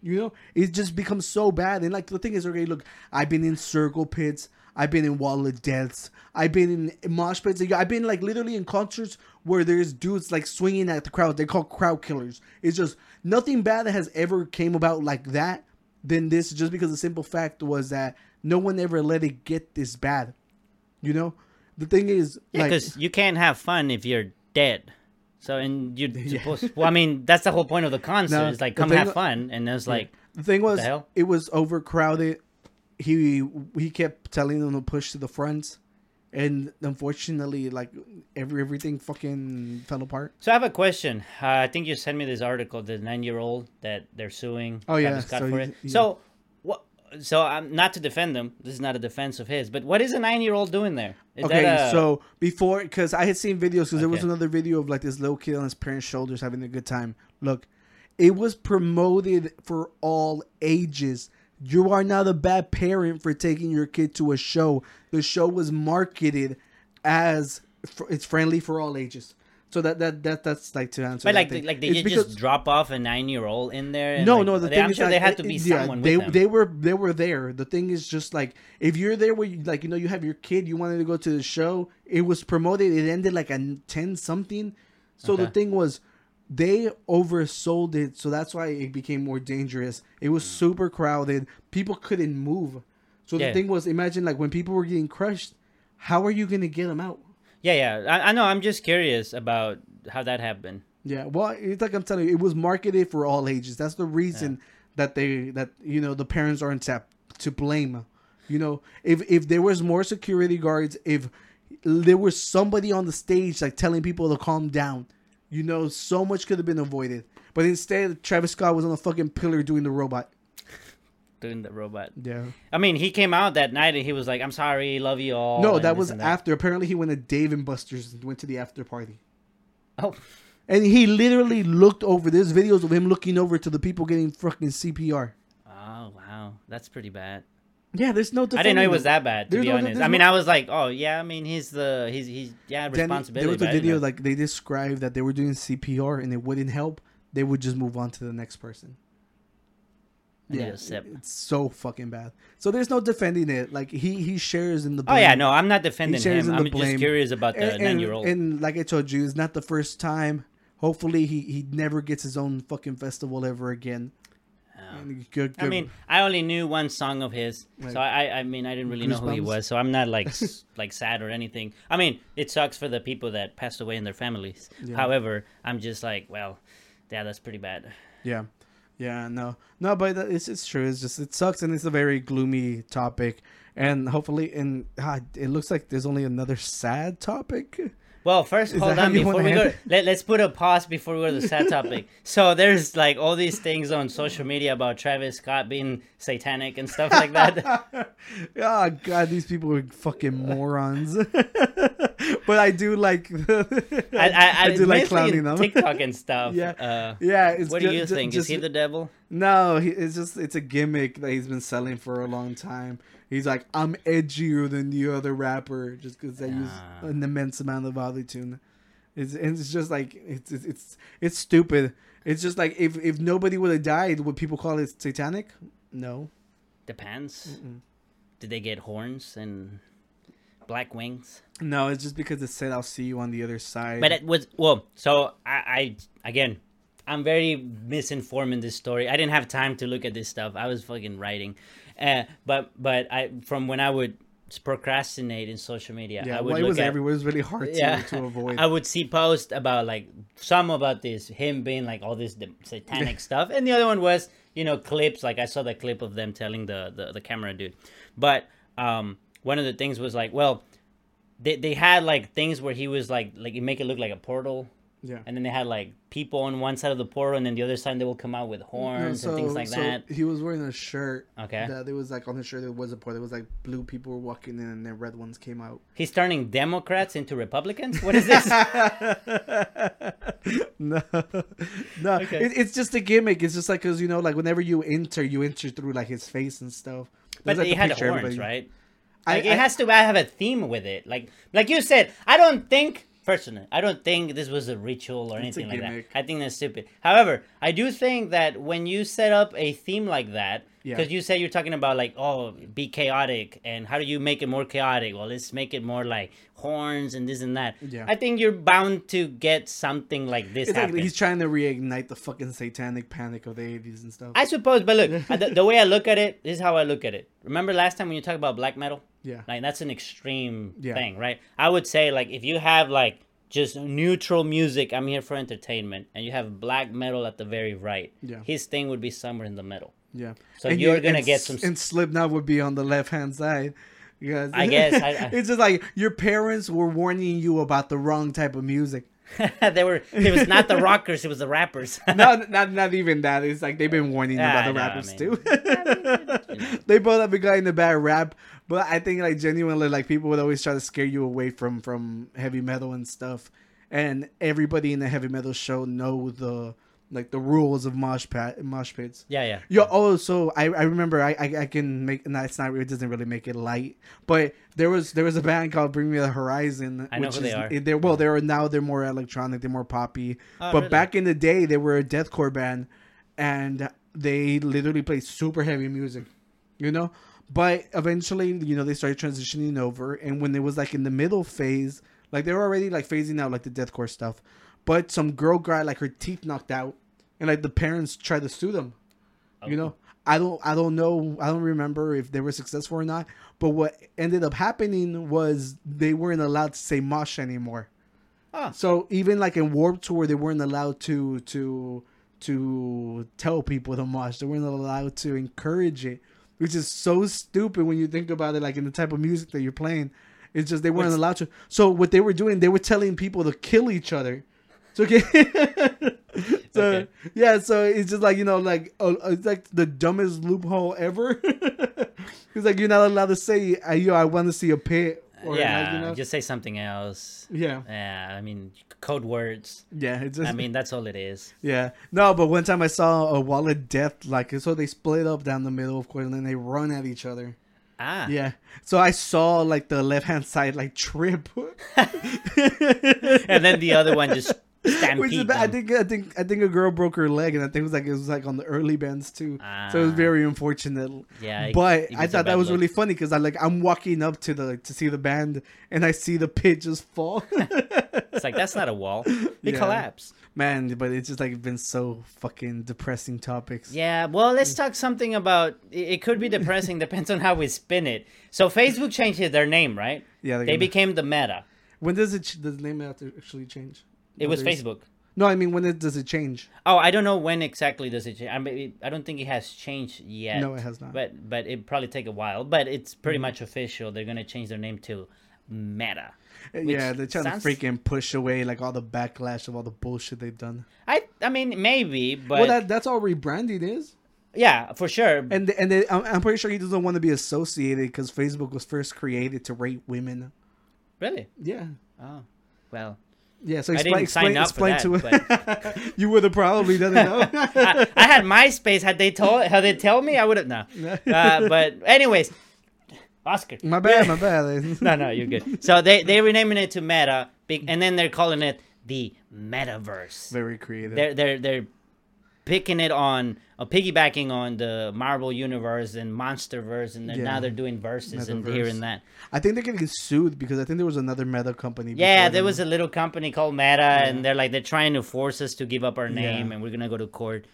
You know, it just becomes so bad. And like the thing is, okay, look, I've been in circle pits, I've been in Wall of Deaths. I've been in mosh pits. I've been like literally in concerts where there's dudes like swinging at the crowd. They call crowd killers. It's just nothing bad that has ever came about like that than this. Just because the simple fact was that no one ever let it get this bad. You know, the thing is, like, because you can't have fun if you're dead. So and you're supposed. Well, I mean, that's the whole point of the concert. No, is like come have fun, and it's like The thing was, The it was overcrowded. He he kept telling them to push to the front, and unfortunately, like every everything fucking fell apart. So I have a question. Uh, I think you sent me this article, the nine-year-old that they're suing. Oh, yeah, Travis Scott so for he- it. he- So? So I'm not to defend them. This is not a defense of his. But what is a nine-year-old doing there? Is okay, that a- so before, because I had seen videos, because there was another video of like this little kid on his parents' shoulders having a good time. Look, it was promoted for all ages. You are not a bad parent for taking your kid to a show. The show was marketed as fr- it's friendly for all ages. So that that that that's like to answer. But like, like they It's did just drop off a nine-year-old in there. and, no, like, no. The they- thing I'm is, sure had to be yeah, someone they them. they were they were there. The thing is just like if you're there where you like you know you have your kid, you wanted to go to the show. It was promoted. It ended like a ten something. So the thing was, they oversold it. So that's why it became more dangerous. It was mm. super crowded. People couldn't move. So the thing was, imagine like when people were getting crushed, how are you gonna get them out? Yeah, yeah. I, I know. I'm just curious about how that happened. Yeah, well, it's like I'm telling you, it was marketed for all ages. That's the reason that they that you know the parents aren't to, to blame. You know, if if there was more security guards, if there was somebody on the stage like telling people to calm down, you know, so much could have been avoided. But instead, Travis Scott was on a fucking pillar doing the robot. Doing the robot. Yeah. I mean, he came out that night and he was like, "I'm sorry, love you all." no, that was and after. Apparently, he went to Dave and Buster's and went to the after party. Oh, And he literally looked over. There's videos of him looking over to the people getting fucking CPR. oh, wow, that's pretty bad. Yeah, there's no. I didn't know it was that bad. To There's be no- honest, I mean, no- I was like, "Oh yeah," I mean, he's the he's he's yeah Then responsibility. there was a but I didn't video like they described that they were doing CPR and it wouldn't help. They would just move on to the next person. I need Yeah, a sip. it's so fucking bad. So there's no defending it. Like he he shares in the. Oh yeah, no, I'm not defending him. I'm just curious about the nine year old. and like I told you, it's not the first time. Hopefully he he never gets his own fucking festival ever again. Oh. And good, I mean, I only knew one song of his, Like, so I, I, I mean, I didn't really know who he was, so I'm not like, like sad or anything. I mean, it sucks for the people that passed away and their families. Yeah. However, I'm just like, well, yeah, that's pretty bad. Yeah, yeah, no, no, but it's it's true. It's just it sucks, and it's a very gloomy topic. And hopefully, and ah, it looks like there's only another sad topic. Well, first, hold on. Before we go, let, let's put a pause before we go to the sad topic. So there's like all these things on social media about Travis Scott being satanic and stuff like that. oh god, these people are fucking morons. but I do like. I, I, I, do like clowning in them. TikTok and stuff. Yeah. Uh, yeah, it's what do you think? Just, Is he the devil? No, he, it's just it's a gimmick that he's been selling for a long time. He's like, I'm edgier than the other rapper just because I use Ah. an immense amount of autotune. It's and it's just like it's it's it's, it's stupid. It's just like if if nobody would have died, would people call it satanic? No. Depends. Did they get horns and black wings? No, it's just because it said I'll see you on the other side. But it was well. So I, I again, I'm very misinformed in this story. I didn't have time to look at this stuff. I was fucking writing, uh, but but I from when I would procrastinate in social media, yeah, I would well, it was at, everywhere. It was really hard to, Yeah. to avoid. I would see posts about like some about this him being like all this satanic stuff, and the other one was you know clips. Like I saw the clip of them telling the the, the camera dude, but um one of the things was like well they they had like things where he was like like you make it look like a portal. yeah. And then they had like people on one side of the portal, and then the other side they will come out with No, horns and things like so that. He was wearing a shirt. Okay. That there was like on the shirt there was a portal. There was like blue people were walking in and then red ones came out. He's turning Democrats into Republicans. What is this? no, no. Okay. It, it's just a gimmick. It's just like because you know, like whenever you enter, you enter through like his face and stuff. but like, he had horns, everybody- right? I- Like I- it has to have a theme with it. Like like you said, I don't think Personally, I don't think this was a ritual or It's anything like that. I think that's stupid. However, I do think that when you set up a theme like that, Yeah. because you said you're talking about like, oh, be chaotic, and how do you make it more chaotic? Well, let's make it more like horns and this and that. Yeah. I think you're bound to get something like this It's like he's trying to reignite the fucking satanic panic of the 80s and stuff. I suppose, but look, the, the way I look at it, this is how I look at it. Remember last time when you talked about black metal? yeah. Like that's an extreme Yeah. thing, right? I would say like if you have like just neutral music, I'm here for entertainment, and you have black metal at the very right. Yeah. His thing would be somewhere in the middle. Yeah. So you're gonna get some And Slipknot would be on the left hand side. Because I guess, I- I- it's just like your parents were warning you about the wrong type of music. they were it was not the rockers, it was the rappers. not, not not even that. It's like they've been warning you about ah, I the know, I rappers mean- too. they both have been gotten the bad rap, but I think like genuinely, like people would always try to scare you away from from heavy metal and stuff. And everybody in the heavy metal show know the like the rules of mosh pit mosh pits. yeah, yeah. Yo, oh, so I, I remember I, I I can make no, it's not it doesn't really make it light, but there was there was a band called Bring Me the Horizon. I know which who they is- are. They're well, they're now they're more electronic, they're more poppy. Oh, but really? back in the day, they were a deathcore band, and they literally played super heavy music, you know. But eventually, you know, they started transitioning over, and when it was like in the middle phase, like they were already like phasing out like the deathcore stuff, but some girl got like her teeth knocked out, and like the parents tried to sue them. You oh. know, I don't, I don't know, I don't remember if they were successful or not. But what ended up happening was they weren't allowed to say mosh anymore. Oh. So even like in Warped Tour, they weren't allowed to to to tell people to mosh. They weren't allowed to encourage it, which is so stupid when you think about it. Like in the type of music that you're playing, it's just they weren't What's- allowed to. So what they were doing, they were telling people to kill each other. So okay. so Okay. yeah, so it's just like you know, like uh, it's like the dumbest loophole ever. it's like you're not allowed to say, uh, "Yo, I want to see a pit." Or yeah, like, you know, just say something else. yeah, Yeah, I mean code words. yeah. It's just, I mean that's all it is. yeah. No, but one time I saw a wall of death, like so they split up down the middle, of course, and then they run at each other. Ah. Yeah. So I saw like the left hand side like trip. And then the other one just Which is bad. I think I think I think a girl broke her leg, and I think it was like it was like on the early bands too. so it was Ah. very unfortunate. Yeah, it- but it I thought that was look. really funny because I like I'm walking up to the like, to see the band, and I see the pit just fall. It's like that's not a wall. it Yeah. collapse. Man, but it's just like been so fucking depressing topics. Yeah, well, let's talk something about. It could be depressing, depends on how we spin it. So Facebook changed their name, right? Yeah, they're gonna- became the Meta. When does it? ch- Does the name have to actually change? It was Others- Facebook. No, I mean when it, does it change? Oh, I don't know when exactly does it change. I mean, I don't think it has changed yet. No, it has not. But but it probably take a while. But it's pretty much official. They're gonna change their name to Meta. Uh, yeah, they're trying sounds- to freaking push away like all the backlash of all the bullshit they've done. I I mean maybe, but well, that that's all rebranding is. yeah, for sure. And and they, I'm, I'm pretty sure he doesn't want to be associated because Facebook was first created to rate women. really? Yeah. Oh, well. Yeah, so explain, explain, explain that, to you would have probably done it. No? I, I had MySpace. Had they told, had they tell me, I would have no. Uh, but anyways, Oscar. my bad, my bad. No, no, you're good. So they they renaming it to Meta, and then they're calling it the Metaverse. Very creative. They're they're they're picking it on, uh, piggybacking on the Marvel universe and MonsterVerse, and then Yeah. now they're doing verses and here and that. I think they're gonna get sued because I think there was another meta company. Yeah, there them. was a little company called Meta, and they're like they're trying to force us to give up our name, Yeah. and we're gonna go to court.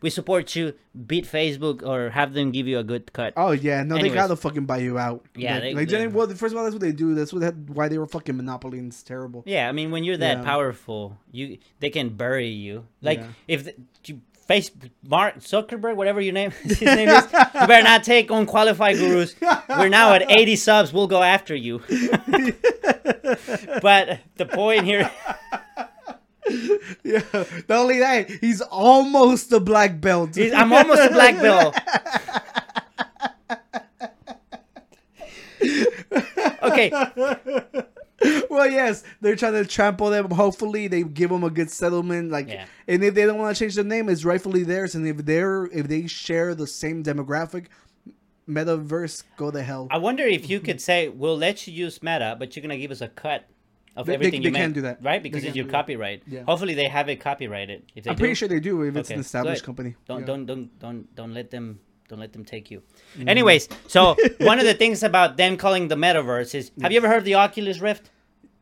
We support you. Beat Facebook or have them give you a good cut. Oh yeah, no, Anyways. they gotta fucking buy you out. Yeah, like, they- like they- well, first of all, that's what they do. That's what that, why they were fucking monopoly, and it's terrible. Yeah, I mean when you're that Yeah. powerful, you they can bury you. Like Yeah. if the, you face Mark Zuckerberg, whatever your name his name is, you better not take unqualified gurus. We're now at 80 subs. We'll go after you. but the point here, Yeah, not only that, he's almost a black belt. is I'm almost a black belt. Okay, well, yes, they're trying to trample them. Hopefully, they give them a good settlement. Like, Yeah. and if they don't want to change their name, it's rightfully theirs. And if they're if they share the same demographic, metaverse, go to hell. I wonder if you could say we'll let you use Meta, but you're gonna give us a cut of They- they- everything they you make, can do that. right? Because it's your copyright. Yeah. Hopefully, they have it copyrighted. If they I'm do, pretty sure they do if it's an established good. company. don't Yeah. don't don't don't don't let them don't let them take you. Mm-hmm. Anyways, so one of the things about them calling the metaverse is have you ever heard of the Oculus Rift?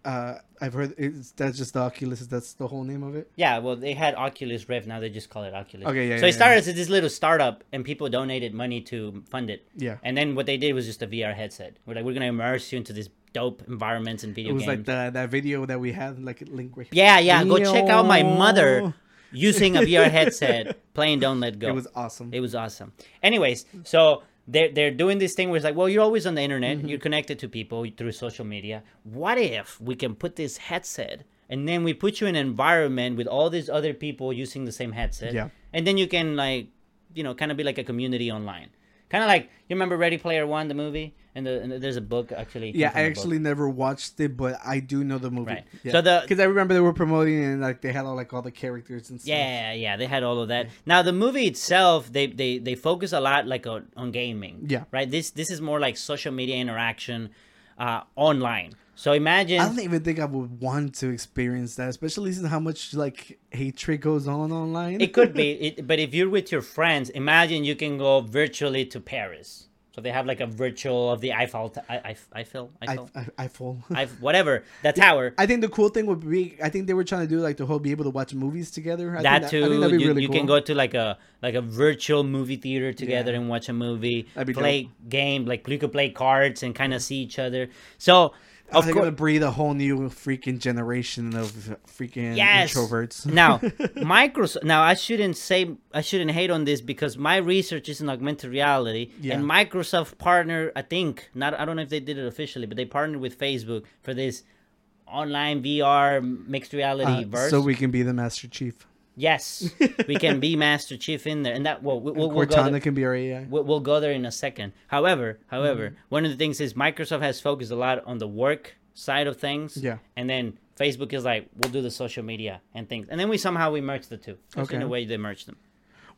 Uh, I've heard it's, that's just the Oculus. That's the whole name of it. Yeah, well, they had Oculus Rift. Now they just call it Oculus. Okay, yeah, So yeah, it started as this little startup, and people donated money to fund it. Yeah. And then what they did was just a VR headset. We're like, we're gonna immerse you into this dope environments and video It was games. like the, that video that we had, like link right yeah, yeah. Go check out my mother. Using a VR headset playing Don't Let Go. It was awesome. It was awesome. Anyways, so they're they're doing this thing where it's like, well, you're always on the internet, Mm-hmm. you're connected to people through social media. What if we can put this headset and then we put you in an environment with all these other people using the same headset? Yeah. And then you can like, you know, kind of be like a community online. Kind of like you remember Ready Player One, the movie, and, the, and there's a book actually. yeah, I the book. actually never watched it, but I do know the movie. Right. Yeah. So the- because I remember they were promoting it and like they had all like all the characters and stuff. Yeah, yeah, they had all of that. Now the movie itself, they they they focus a lot like on, on gaming. Yeah. Right. This this is more like social media interaction, uh, online. So imagine. I don't even think I would want to experience that, especially since how much like hatred goes on online. it could be, it, but if you're with your friends, imagine you can go virtually to Paris. So they have like a virtual of the Eiffel, t- I, I, Eiffel, I, Eiffel, I, I fall. Eiffel, whatever, the tower. I think the cool thing would be, I think they were trying to do like the whole be able to watch movies together. I that think too. I think that'd be you, really you cool. can go to like a like a virtual movie theater together Yeah. and watch a movie. That'd be play game like you could play cards and kind of see each other. So Of they're course, gonna breed a whole new freaking generation of freaking Yes. introverts. now Microsoft. Now I shouldn't say I shouldn't hate on this because my research is in augmented reality, Yeah. and Microsoft partnered. I think not. I don't know if they did it officially, but they partnered with Facebook for this online VR mixed reality Uh, verse. so we can be the Master Chief. Yes, we can be Master Chief in there, and that well, we- we'll, we'll go Cortana there. can be our AI. We'll, we'll go there in a second. However, however, Mm-hmm. one of the things is Microsoft has focused a lot on the work side of things. Yeah. And then Facebook is like, we'll do the social media and things, and then we somehow we merge the two. That's in a way they merge them.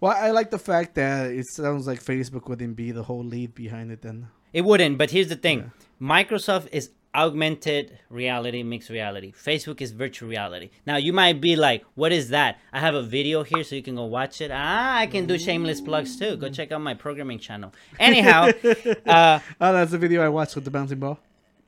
Well, I like the fact that it sounds like Facebook wouldn't be the whole lead behind it. Then It wouldn't, but here's the thing: Microsoft is augmented reality, mixed reality. Facebook is virtual reality. Now you might be like, "What is that?" I have a video here, so you can go watch it. Ah, I can do shameless plugs too. Go check out my programming channel. Anyhow, uh, oh, that's the video I watched with the bouncing ball.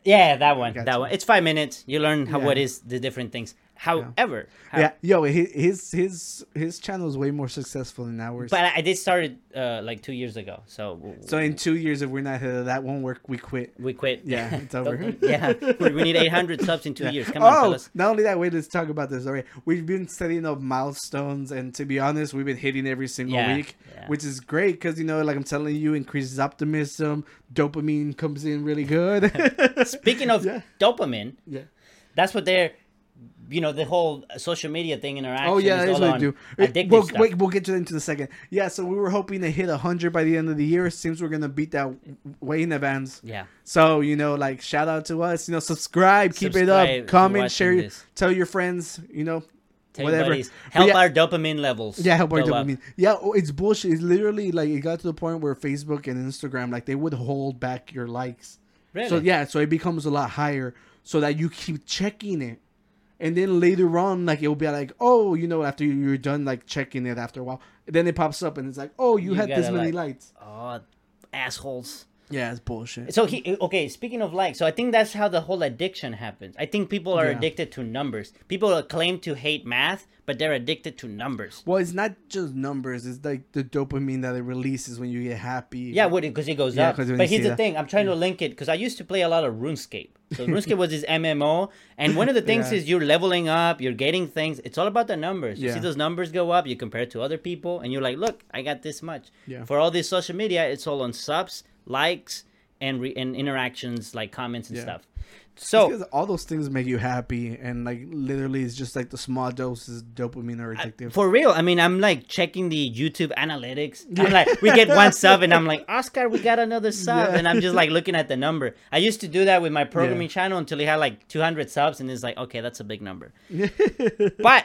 yeah, that one, Gotcha. that one. It's five minutes. You learn how Yeah. what is the different things. However, how- Yeah, yo, his his his channel is way more successful than ours. but I, did start it uh, like two years ago, so so in two years, if we're not of that won't work, we quit. we quit. Yeah, it's over. Yeah, we need 800 subs in two years. Come on, oh, fellas. not only that, wait, let's talk about this. All right, we've been setting up milestones, and to be honest, we've been hitting every single Yeah, week, yeah. which is great because you know, like I'm telling you, increases optimism. Dopamine comes in really good. Speaking of Yeah. dopamine, yeah. that's what they're, you know, the whole social media thing interaction. Oh yeah, is that's what I on do. Addictive We'll, stuff. wait, we'll get to that into the second. Yeah, so we were hoping to hit hundred by the end of the year. Seems we're gonna beat that way in advance. Yeah. So you know, like shout out to us. You know, subscribe, keep it Subscribe you're up, comment, share, this. tell your friends. You know, Tell whatever. your buddies. But Help yeah- our dopamine levels. Yeah, help our go up. dopamine. Yeah, oh, it's bullshit. It's literally like it got to the point where Facebook and Instagram like they would hold back your likes. Really? So yeah, so it becomes a lot higher so that you keep checking it. And then later on, like it'll be like, oh, you know, after you're done like checking it after a while, then it pops up and it's like, oh, you, You had this many like- likes. Oh, assholes. Yeah, it's bullshit. So he okay. Speaking of likes, so I think that's how the whole addiction happens. I think people are Yeah. addicted to numbers. People claim to hate math, but they're addicted to numbers. Well, it's not just numbers. It's like the dopamine that it releases when you get happy. Yeah, because it goes Yeah, up. But here's the that- thing: I'm trying to link it because I used to play a lot of RuneScape. So RuneScape was this MMO, and one of the things Yeah. is you're leveling up, you're getting things. It's all about the numbers. You see those numbers go up, you compare it to other people, and you're like, look, I got this much. Yeah. For all this social media, it's all on subs, likes, and re- and interactions like comments and Yeah. stuff. So all those things make you happy, and like literally, it's just like the small doses dopamine are addictive. For real, I mean, I'm like checking the YouTube analytics. I'm like, we get one sub, and I'm like, Oscar, we got another sub, Yeah. and I'm just like looking at the number. I used to do that with my programming channel until it had like 200 subs, and it's like, okay, that's a big number. but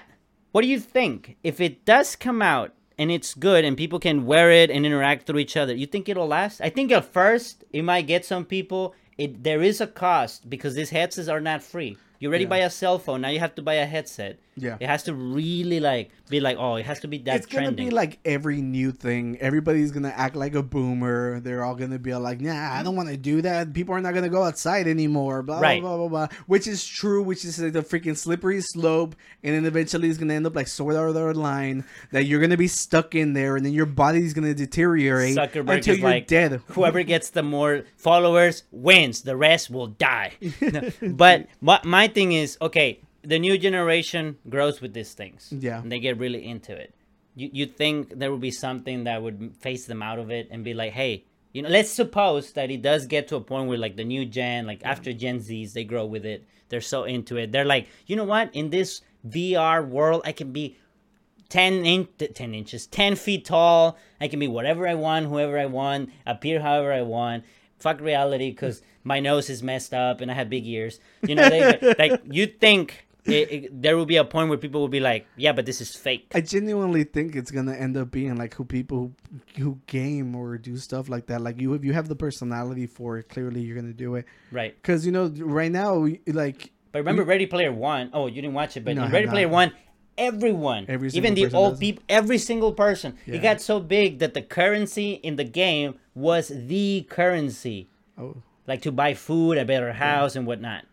what do you think if it does come out and it's good and people can wear it and interact through each other? You think it'll last? I think at first it might get some people. It there is a cost because these headsets are not free. You already Yeah. buy a cell phone. Now you have to buy a headset. Yeah. It has to really like be like, oh, it has to be that it's gonna be like every new thing. Everybody's gonna act like a boomer. They're all gonna be like, "Nah, I don't want to do that. People are not gonna go outside anymore." Blah Right. blah blah blah blah. Which is true. Which is like the freaking slippery slope, and then eventually it's gonna end up like sort Sword Art Online that you're gonna be stuck in there, and then your body's gonna deteriorate Zuckerberg until you're like, dead. whoever gets the more followers wins. The rest will die. But my, my thing is, okay, the new generation grows with these things. Yeah. And they get really into it. You, you think there would be something that would phase them out of it and be like, hey, you know, let's suppose that it does get to a point where like the new gen, like after Gen Zs, they grow with it. They're so into it. They're like, you know what? In this VR world, I can be 10 in 10 inches 10 feet tall i can be whatever i want whoever i want appear however i want fuck reality because my nose is messed up and i have big ears you know they, like you think it, it, there will be a point where people will be like yeah but this is fake. I genuinely think it's gonna end up being like who people who, who game or do stuff like that. Like you, if you have the personality for it, clearly you're gonna do it. right. Because you know, right now, like but remember ready player one? Oh you didn't watch it but No, in ready player one everyone Every even the old people every single person. Yeah. it got so big that the currency in the game was the currency. Oh, like to buy food a better house and whatnot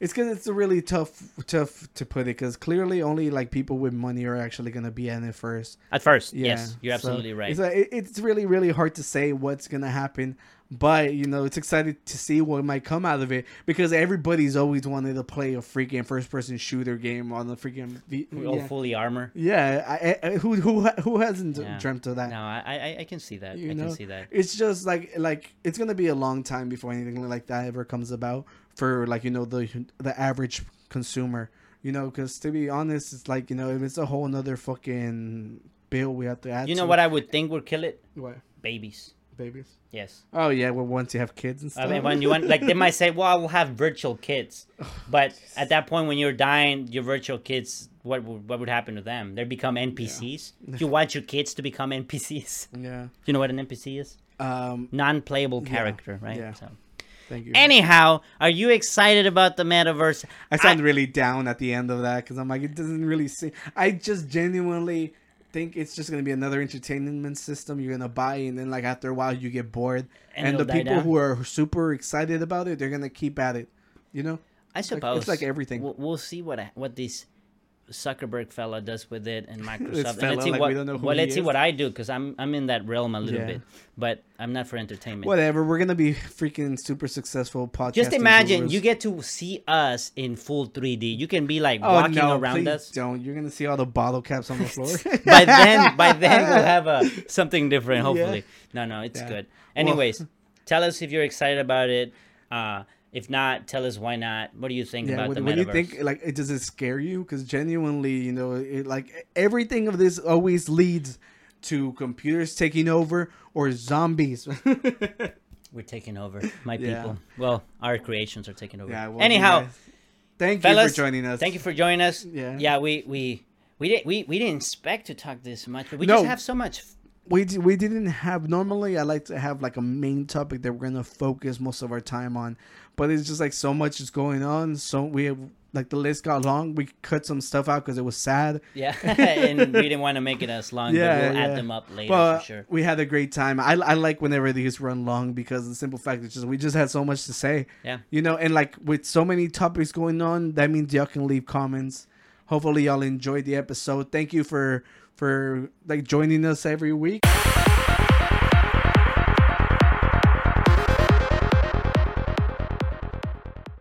it's because it's a really tough, tough to put it. Because clearly, only like people with money are actually gonna be in it first. At first, Yeah, yes, you're so absolutely right. It's, like, it- it's really, really hard to say what's gonna happen, but you know, it's excited to see what might come out of it because everybody's always wanted to play a freaking first-person shooter game on the freaking. V- All fully armor. yeah I, I, who who who hasn't Yeah. dreamt of that? No, I, I I can see that. You I know, can see that. It's just like like it's gonna be a long time before anything like that ever comes about for like you know the the average consumer. You know, because to be honest, it's like you know if it's a whole another fucking bill we have to add. You know to- what I would think would kill it? What Babies. babies? Yes. Oh yeah, well once you have kids and stuff. I mean, when you want, like, they might say, "Well, I will have virtual kids," but at that point, when you're dying, your virtual kids, what would, what would happen to them? They become NPCs. You want your kids to become NPCs. yeah. You know what an NPC is? Um. Non-playable character, right? yeah. So. Thank you. Anyhow, are you excited about the metaverse? I sound really down at the end of that because I'm like, it doesn't really seem. I just genuinely think it's just gonna be another entertainment system you're gonna buy, and then like after a while you get bored, And and, the people down. who are super excited about it, they're gonna keep at it. You know? I suppose it's like everything. We'll, we'll see what what this Zuckerberg fella does with it and Microsoft. and let's see like, what we don't know who well, let's see what I do because I'm I'm in that realm a little Yeah. bit, but I'm not for entertainment. Whatever. We're gonna be freaking super successful podcast. Just imagine you get to see us in full 3D. You can be like oh, walking no, around us. Don't. You're gonna see all the bottle caps on the floor. by then, by then we'll have a something different. Hopefully, no, no, it's Yeah. good. Well- Anyways, tell us if you're excited about it. Uh, if not, tell us why not. What do you think yeah. about What, the what do you think? Like, it, does it scare you? Because genuinely, you know, it, like everything of this always leads to computers taking over or zombies. We're taking over, my Yeah. people. Well, our creations are taking over. yeah. well, Anyhow, guys- thank fellas, you for joining us. Thank you for joining us. Yeah. Yeah, we we we didn't we, we didn't expect to talk this much, but we No. just have so much. we d- we didn't have normally I like to have like a main topic that we're gonna focus most of our time on, but it's just like so much is going on. So we have like the list got long. We cut some stuff out because it was sad. Yeah, and we didn't want to make it as long, Yeah, but we'll yeah. add them up later But for sure. we had a great time. I, I like whenever these run long because the simple fact is just we just had so much to say. Yeah. You know, and like with so many topics going on, that means y'all can leave comments. Hopefully y'all enjoyed the episode. Thank you for for like joining us every week.